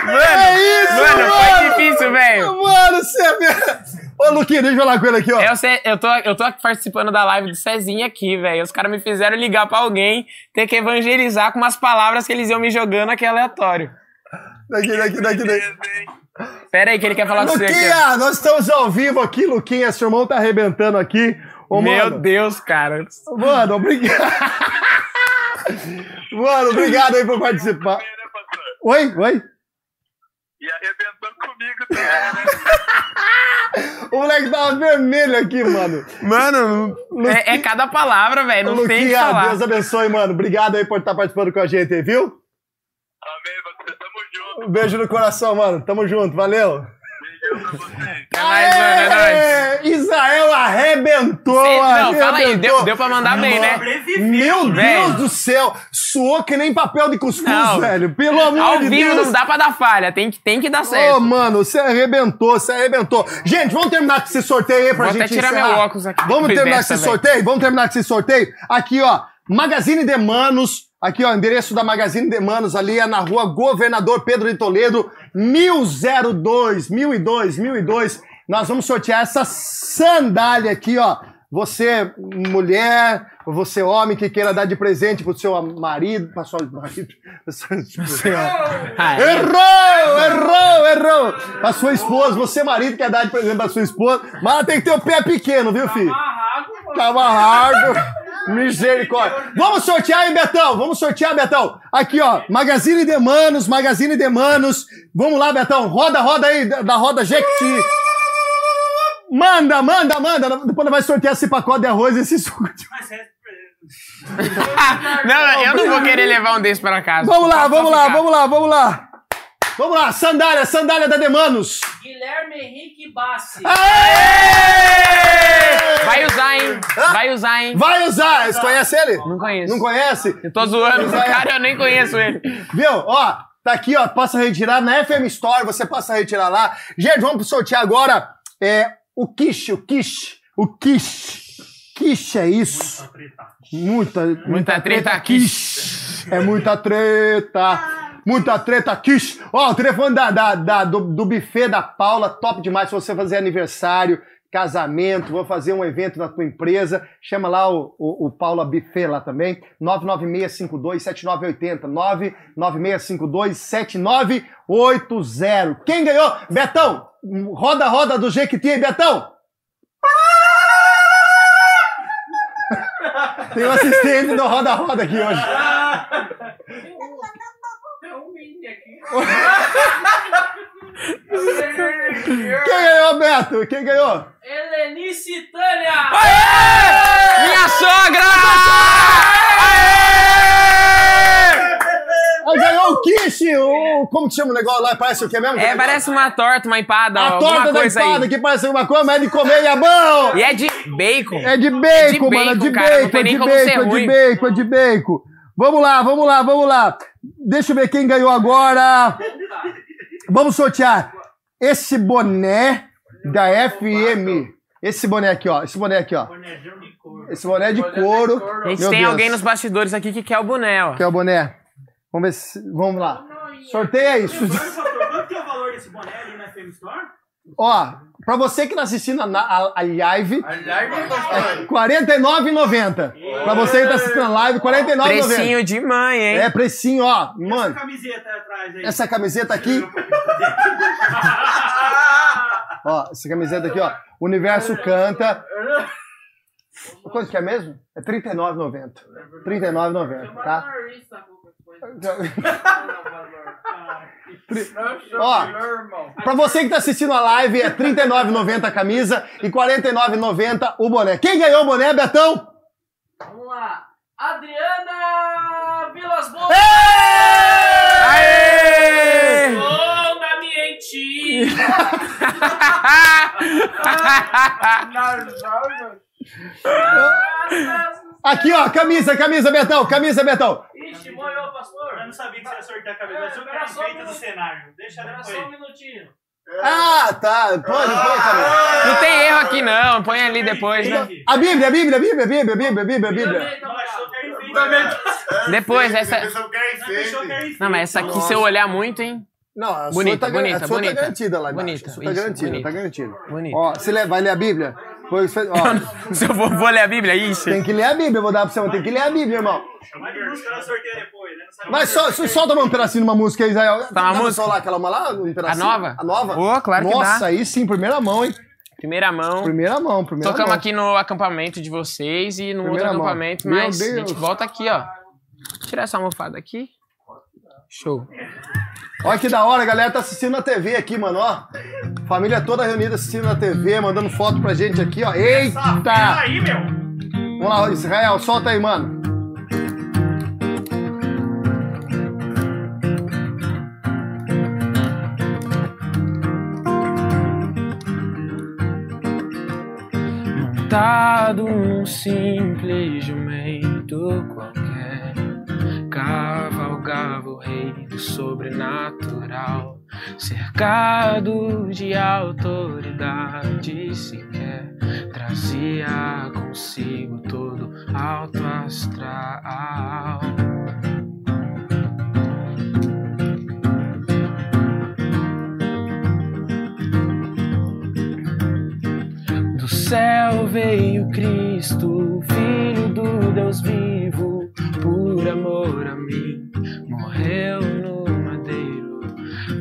Mano, É isso, mano, mano! foi difícil, velho. Mano, você é. Ô, Luquinha, deixa eu falar com ele aqui, ó. Eu, sei- eu, tô, eu tô participando da live do Cezinha aqui, velho. Os caras me fizeram ligar pra alguém, ter que evangelizar com umas palavras que eles iam me jogando aqui aleatório. Daqui, daqui, daqui, daqui. Pera aí que ele quer falar com você. Luquinha, nós estamos ao vivo aqui, Luquinha. Seu irmão tá arrebentando aqui. Ô, Meu mano, Deus, cara. Mano, obrigado. [LAUGHS] Mano, obrigado aí por participar. Oi, oi. E arrebentou comigo também, né? [LAUGHS] O moleque tava vermelho aqui, mano. Mano, é, é cada palavra, velho. Não tem o que Luquinha, falar. Deus abençoe, mano. Obrigado aí por estar participando com a gente viu? Amém. Um beijo no coração, mano. Tamo junto, valeu. É nóis, mano, é nóis. Israel arrebentou, Cê- não, arrebentou. fala aí, deu, deu pra mandar bem, né? Meu Velho. Deus do céu, suou que nem papel de cuscuz, Não. velho. Pelo amor Ao de vivo Deus. não dá pra dar falha, tem que, tem que dar Ô, certo. mano, você arrebentou, você arrebentou. Gente, vamos terminar com esse sorteio aí pra Vou gente até tirar encerrar. meu óculos aqui Vamos terminar com esse sorteio? Vamos terminar com esse sorteio? Aqui, ó, Magazine de Manos. Aqui, ó, endereço da Magazine de Manos ali é na rua Governador Pedro de Toledo, 1002, 1002, 1002. Nós vamos sortear essa sandália aqui, ó. Você, mulher, você, homem, que queira dar de presente pro seu marido, pra sua marido, pra sua-. Errou! Errou! Errou! A sua esposa, você marido quer dar de presente pra sua esposa, mas ela tem que ter o pé pequeno, viu, filho? Amarrado, mano. Tá amarrado. [LAUGHS] Misericórdia. Vamos sortear, hein, Betão? Vamos sortear, Betão. Aqui, ó. Magazine de Manos, Magazine de Manos. Vamos lá, Betão. Roda, roda aí, da da roda Jequiti. Manda, manda, manda. Depois nós vai sortear esse pacote de arroz e esse suco. de- é [LAUGHS] Não, eu não vou querer levar um desses pra casa. Vamos lá, vamos lá, vamos lá, vamos lá. Vamos lá, sandália, sandália da Demanos. Guilherme Henrique Bassi. Aê! Vai usar, hein? Vai usar, hein? Vai usar. Você conhece ele? Não conheço. Não conhece? Eu tô zoando o cara, eu nem conheço ele. Viu? Ó, tá aqui, ó. Passa a retirar na FM Store, você passa a retirar lá. Gente, vamos sortear agora é, o quiche, o quiche, o quiche. Quiche é isso. Muita, muita, treta, quiche. É muita treta. Muita treta, quiche. Ó, o telefone da, da, da- do, do buffet da Paula, top demais. Se você fazer aniversário, casamento, vou fazer um evento na tua empresa, chama lá o, o, o Paula Buffet lá também. 996527980. 996527980. Quem ganhou? Betão! Roda, roda do Jequiti, hein, Betão! [LAUGHS] Tem um assistente do Roda Roda aqui hoje. Um mini aqui. [LAUGHS] Quem ganhou, Beto? Quem ganhou? Helenice Tânia. Minha sogra! Ela ganhou o quiche, o... Como que chama o negócio lá? Parece o que mesmo? É, parece uma torta, uma empada, A alguma torta da coisa empada, aí. que parece alguma coisa, mas é de comer e é bom! E é de bacon. É de bacon, É de mano, é de bacon, cara, não bacon, é de bacon, é de bacon, é de bacon. Vamos lá, vamos lá, vamos lá. Deixa eu ver quem ganhou agora. Vamos sortear esse boné da FM. Esse boné aqui, ó. Esse boné aqui, ó. Bonejão de couro. Esse boné de couro. A gente Meu tem Deus. alguém nos bastidores aqui que quer o boné, ó. Que é o boné. Vamos ver se. Vamos lá. Sorteia isso. Quanto que é o valor desse boné ali na FM Store? Ó, Pra você que tá assistindo a, a- a live, Aliás, R$ pastor. 49,90. Pra você que tá assistindo a live, R$ 49,90. Precinho de mãe, hein? É precinho, ó. Essa Mano, camiseta atrás aí. essa camiseta aqui, [LAUGHS] ó, essa camiseta aqui, ó. Universo canta. [LAUGHS] Quanto que é mesmo? É R$ 39,90. R$ 39,90, tá? Ó, pra você que tá assistindo a live, é R$ 39,90 a camisa e R$ 49,90 o boné. Quem ganhou o boné, Betão? Vamos lá. Adriana Vilas Boas. Aê! Gol da Mienti. Aqui, ó, camisa, camisa, Betão, camisa, Betão. Ixi, molhou, pastor. Eu não sabia que você ia sortear a camisa. Eu sou o Espera cara só um do cenário. Deixa depois. só um minutinho. Ah, tá. Pode, pode, camisa. Não tem erro aqui, não. Põe ali depois, né? A Bíblia, a Bíblia, a Bíblia, a Bíblia, a Bíblia, a Bíblia, a Bíblia. Então, cara. enfeite. Depois, essa- Não, mas essa aqui, se eu olhar muito, hein? Não, a Bonita, sua tá, bonita, a sua bonita. tá garantida lá embaixo. Bonita, A sua tá isso, garantida, bonita. tá garantida. Bonito. Ó, você vai ler a Bíblia? Pois, ó, Se eu vou, vou ler a Bíblia, ixi. tem que ler a Bíblia, eu vou dar pra você, mas tem que ler a Bíblia, irmão. Chama de música, depois, né? Vai, só, só, solta um pedacinho de uma música aí, Israel. Tá uma música? solar aquela uma lá, um pedacinho? nova? A nova? Ô, claro que Nossa, dá. aí sim, primeira mão, hein? Primeira mão. Primeira mão, primeira Tocamos mão. aqui no acampamento de vocês e no Primeira outro mão. acampamento, mas a gente volta aqui, ó. Tirar essa almofada aqui. Show. Olha que da hora, a galera tá assistindo na TV aqui, mano, ó. Família toda reunida assistindo na TV, mandando foto pra gente aqui, ó. Eita! aí, meu. Vamos lá, Israel, solta aí, mano. Montado num simples jumento qualquer, o rei do sobrenatural, cercado de autoridade sequer, trazia consigo todo alto astral. Do céu veio Cristo, Filho do Deus vivo, por amor a mim, morreu no madeiro,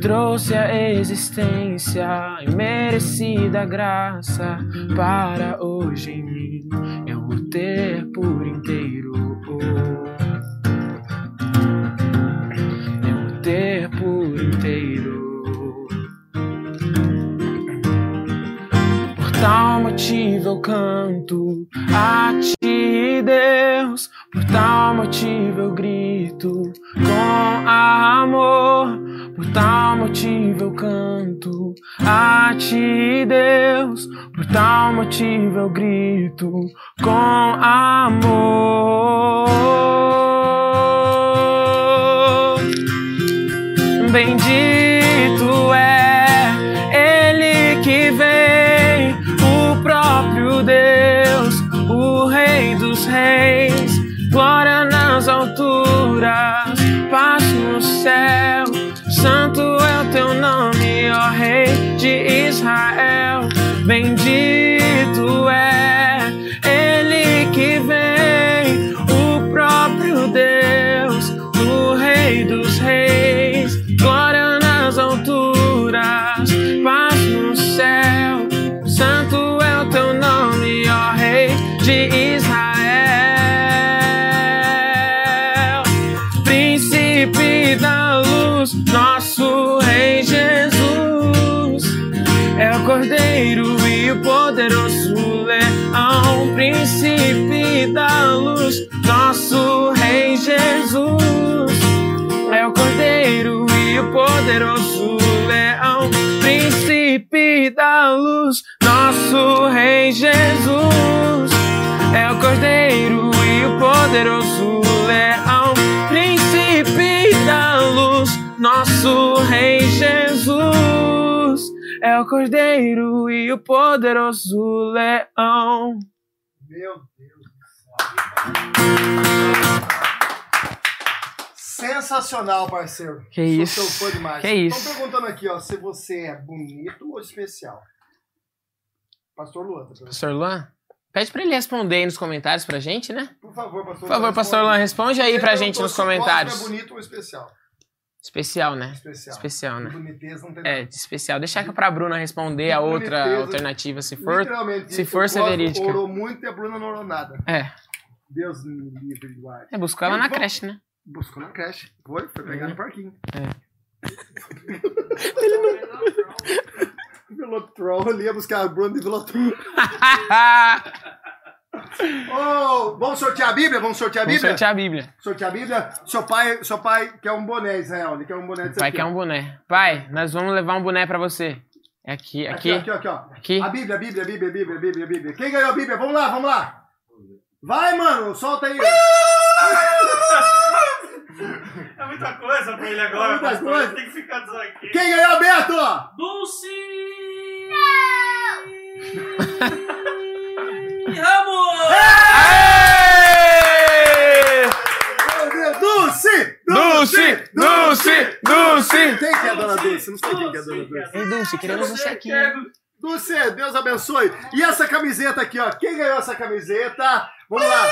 trouxe a existência e merecida graça para hoje em mim eu o ter por inteiro. Eu o ter por inteiro. Por tal motivo eu canto motivo eu grito com amor. É o Cordeiro e o poderoso leão. Meu Deus do céu. Sensacional, parceiro. Que Sou isso. fã demais. Que isso. Estão perguntando aqui, ó, se você é bonito ou especial. Pastor Luan. tá? Pastor Luan? Pede pra ele responder aí nos comentários pra gente, né? Por favor, pastor Por favor, Pastor Luan, responde aí pra gente nos comentários. É bonito ou especial? Especial, né? Especial. Especial, né? Boniteza não tem É, de especial. Deixa que pra Bruna responder a outra Boniteza. alternativa, se for. Literalmente, se for ser verídica. orou muito e a Bruna não orou nada. É. Deus me livre e guarde. É, buscou ela na Vamos- creche, né? Buscou na creche. Foi, foi pegar Uhum. no parquinho. É. Velotrol ali, ia buscar a Bruna de Velotrol. [LAUGHS] Ô, vamos sortear a Bíblia? Vamos sortear a Vamos Bíblia? sortear a Bíblia. Sortear a Bíblia. Seu pai, seu pai quer um boné, Israel. Ele quer um boné Pai aqui, quer ó. um boné. Pai, nós vamos levar um boné pra você. É aqui, aqui. Aqui, aqui, ó, aqui, ó. Aqui. A Bíblia, a Bíblia, a Bíblia, a Bíblia, a Bíblia, a Bíblia. Quem ganhou a Bíblia? Vamos lá, vamos lá. Vai, mano, solta aí. É muita coisa pra ele agora, É muita pastor. coisa. Tem que ficar dizendo aqui. Quem ganhou, Beto? Dulce! Ramos! Aê! Meu Deus, Dulce! Dulce! Dulce! Quem que é a dona Dulce? Não sei quem que é a dona Dulce. Ei, Dulce, queremos você aqui. Dulce, Deus abençoe. E essa camiseta aqui, ó. Quem ganhou essa camiseta? Vamos lá.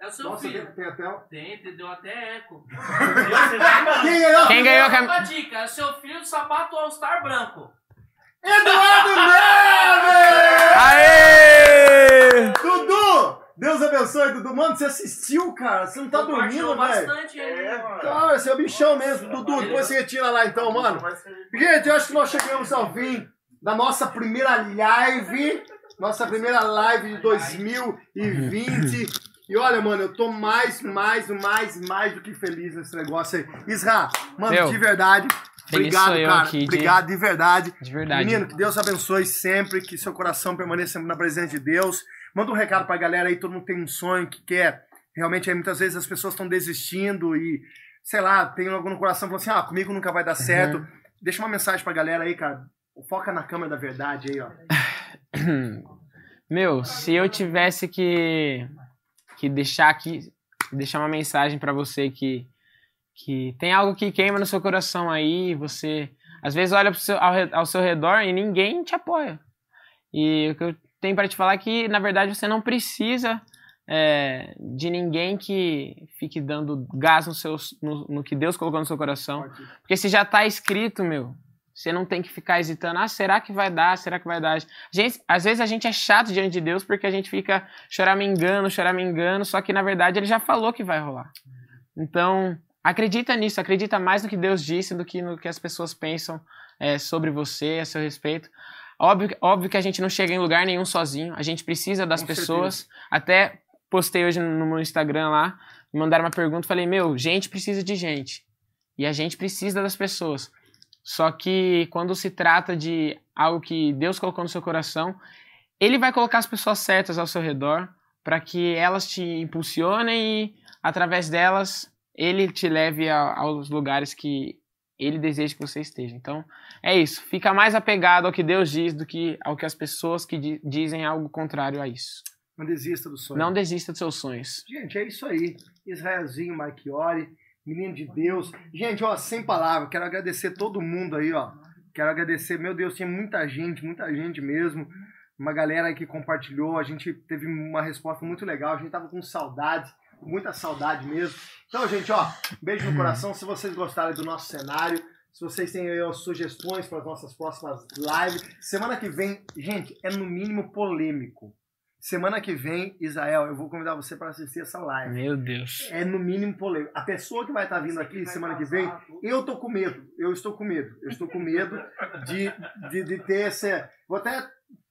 É o seu Nossa, filho. tem, tem até... Tem, tem, deu até eco. Quem ganhou? Quem ganhou a Uma camisa? dica, é o seu filho do sapato All Star branco. Eduardo Neves! Aê! Deus abençoe, Dudu. Mano, você assistiu, cara? Você não tá dormindo, velho? bastante aí. Cara, você é o bichão mesmo, Dudu. Depois você retira lá então, mano. Gente, eu acho que nós chegamos ao fim da nossa primeira live. Nossa primeira live de 2020. E olha, mano, eu tô mais, mais, mais, mais do que feliz nesse negócio aí. Isra, mano, Meu, de verdade. Obrigado, cara. aqui de- Obrigado de verdade. De verdade. Menino, que Deus abençoe sempre, que seu coração permaneça sempre na presença de Deus. Manda um recado pra galera aí, todo mundo tem um sonho que quer. Realmente, aí, muitas vezes as pessoas estão desistindo e, sei lá, tem algo no coração falando assim: ah, comigo nunca vai dar certo. Deixa uma mensagem pra galera aí, cara. Foca na câmera da verdade aí, ó. [CLEARS THROAT] Meu, se eu tivesse que, que deixar aqui, deixar uma mensagem pra você que, que tem algo que queima no seu coração aí, você às vezes olha seu, ao, ao seu redor e ninguém te apoia. E o que eu tenho pra te falar que, na verdade, você não precisa é, de ninguém que fique dando gás no, seu, no, no que Deus colocou no seu coração. Porque se já tá escrito, meu, você não tem que ficar hesitando, ah, será que vai dar? Será que vai dar? Gente, às vezes a gente é chato diante de Deus porque a gente fica choramingando, choramingando, só que na verdade ele já falou que vai rolar. Então, acredita nisso, acredita mais no que Deus disse do que no que as pessoas pensam é, sobre você, a seu respeito. Óbvio, óbvio que a gente não chega em lugar nenhum sozinho, a gente precisa das Com pessoas. Até postei hoje no meu Instagram lá, me mandaram uma pergunta, falei, meu, gente precisa de gente. E a gente precisa das pessoas. Só que quando se trata de algo que Deus colocou no seu coração, Ele vai colocar as pessoas certas ao seu redor para que elas te impulsionem e, através delas, Ele te leve a- aos lugares que Ele deseja que você esteja. Então, é isso. Fica mais apegado ao que Deus diz do que ao que as pessoas que di- dizem algo contrário a isso. Não desista do sonho. Não desista dos seus sonhos. Gente, é isso aí. Israelzinho, Marchiori, menino de Deus. Gente, ó, sem palavras, quero agradecer todo mundo aí, ó. Quero agradecer, meu Deus, tinha muita gente, muita gente mesmo. Uma galera aí que compartilhou, a gente teve uma resposta muito legal, a gente tava com saudade, muita saudade mesmo. Então, gente, ó, beijo no coração. Se vocês gostarem do nosso cenário, se vocês têm aí sugestões para as nossas próximas lives. Semana que vem, gente, é no mínimo polêmico. Semana que vem, Israel, eu vou convidar você para assistir essa live. Meu Deus. É no mínimo polêmico. A pessoa que vai estar vindo aqui semana que vem, eu tô com medo. Eu estou com medo. Eu estou com medo de, de, de ter essa. Vou até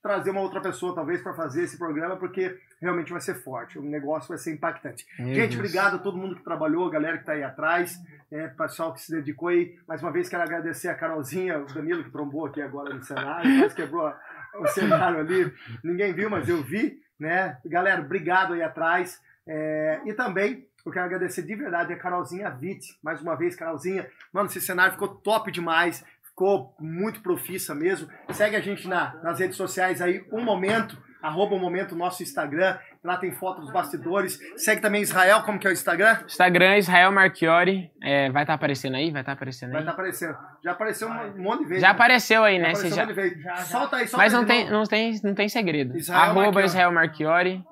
trazer uma outra pessoa, talvez, para fazer esse programa, porque realmente vai ser forte. O negócio vai ser impactante. Meu Gente, Deus. obrigado a todo mundo que trabalhou, a galera que está aí atrás, é, pessoal que se dedicou aí. Mais uma vez, quero agradecer a Carolzinha, o Danilo, que trombou aqui agora no cenário, quase quebrou o cenário ali. Ninguém viu, mas eu vi, né? Galera, obrigado aí atrás. É, e também eu quero agradecer de verdade a Carolzinha Witt, mais uma vez, Carolzinha. Mano, esse cenário ficou top demais, ficou muito profissa mesmo. Segue a gente na- nas redes sociais aí, um momento, arroba um momento, nosso Instagram. Lá tem foto dos bastidores. Segue também Israel, como que é o Instagram? Instagram, Israel Marchiori. É, vai estar aparecendo aí? Vai estar aparecendo Vai aí? estar aparecendo. Já apareceu um monte de vezes. Já né? apareceu aí, né? Apareceu Você um já... monte de vezes. Solta aí, solta Mas aí não tem, não, tem, não tem segredo. Israel Arroba Marchiori. Israel Marchiori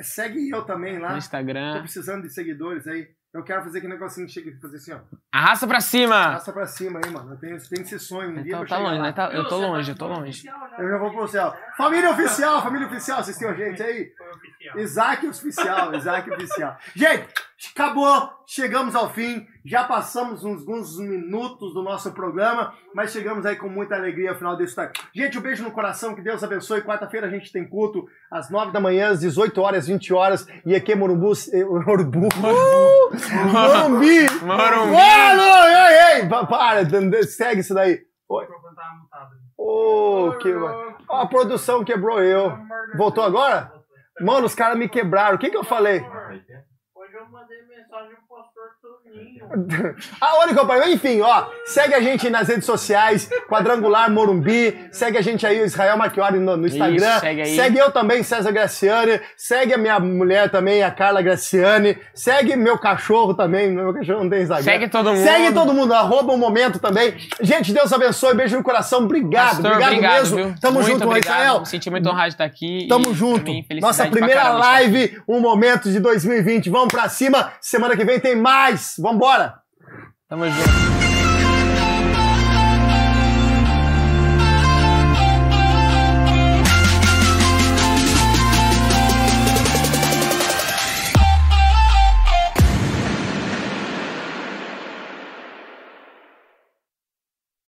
Segue eu também lá. no Tô Instagram. precisando de seguidores aí. Eu quero fazer aquele negocinho que chega e fazer assim, ó. Arrasta pra cima! Passa pra cima aí, mano. Eu tenho, tenho esse sonho. Um dia Então, tá chegar longe, lá. né? Tá- eu tô? Você longe, eu tá tô longe. Eu já vou pro céu. Família oficial, família oficial, vocês têm gente aí? Oficial. Isaac oficial, Isaac oficial. Gente, acabou, chegamos ao fim, já passamos uns, alguns minutos do nosso programa, mas chegamos aí com muita alegria ao final desse time. Gente, um beijo no coração, que Deus abençoe. Quarta-feira a gente tem culto às 9 da manhã, às 18 horas, 20 horas, e aqui é Morumbu, eh, Morumbu, Uh! Morumbi, Morumbi. Mano, ei, ei, pa- para, segue isso daí. O microfone tava mutado. Ô, que... A produção quebrou eu. Voltou agora? Mano, os caras me quebraram. O que que eu falei? Hoje eu mandei mensagem pro que eu falei? Enfim, ó, segue a gente nas redes sociais, Quadrangular Morumbi, segue a gente aí, o Israel Marchiori no, no Instagram, Isso, segue aí. eu também, César Graciani, segue a minha mulher também, a Carla Graciani, segue meu cachorro também, meu cachorro não tem Instagram. Segue todo mundo. Segue todo mundo, arroba um momento também. Gente, Deus abençoe, beijo no coração, obrigado, Pastor, obrigado, mesmo. viu? Tamo Muito junto, obrigado. Israel. Me senti muito honrado de estar aqui. Tamo e junto. Nossa primeira live, um momento de 2020. Vamos pra cima. Semana que vem tem mais. Vambora. Tamo junto.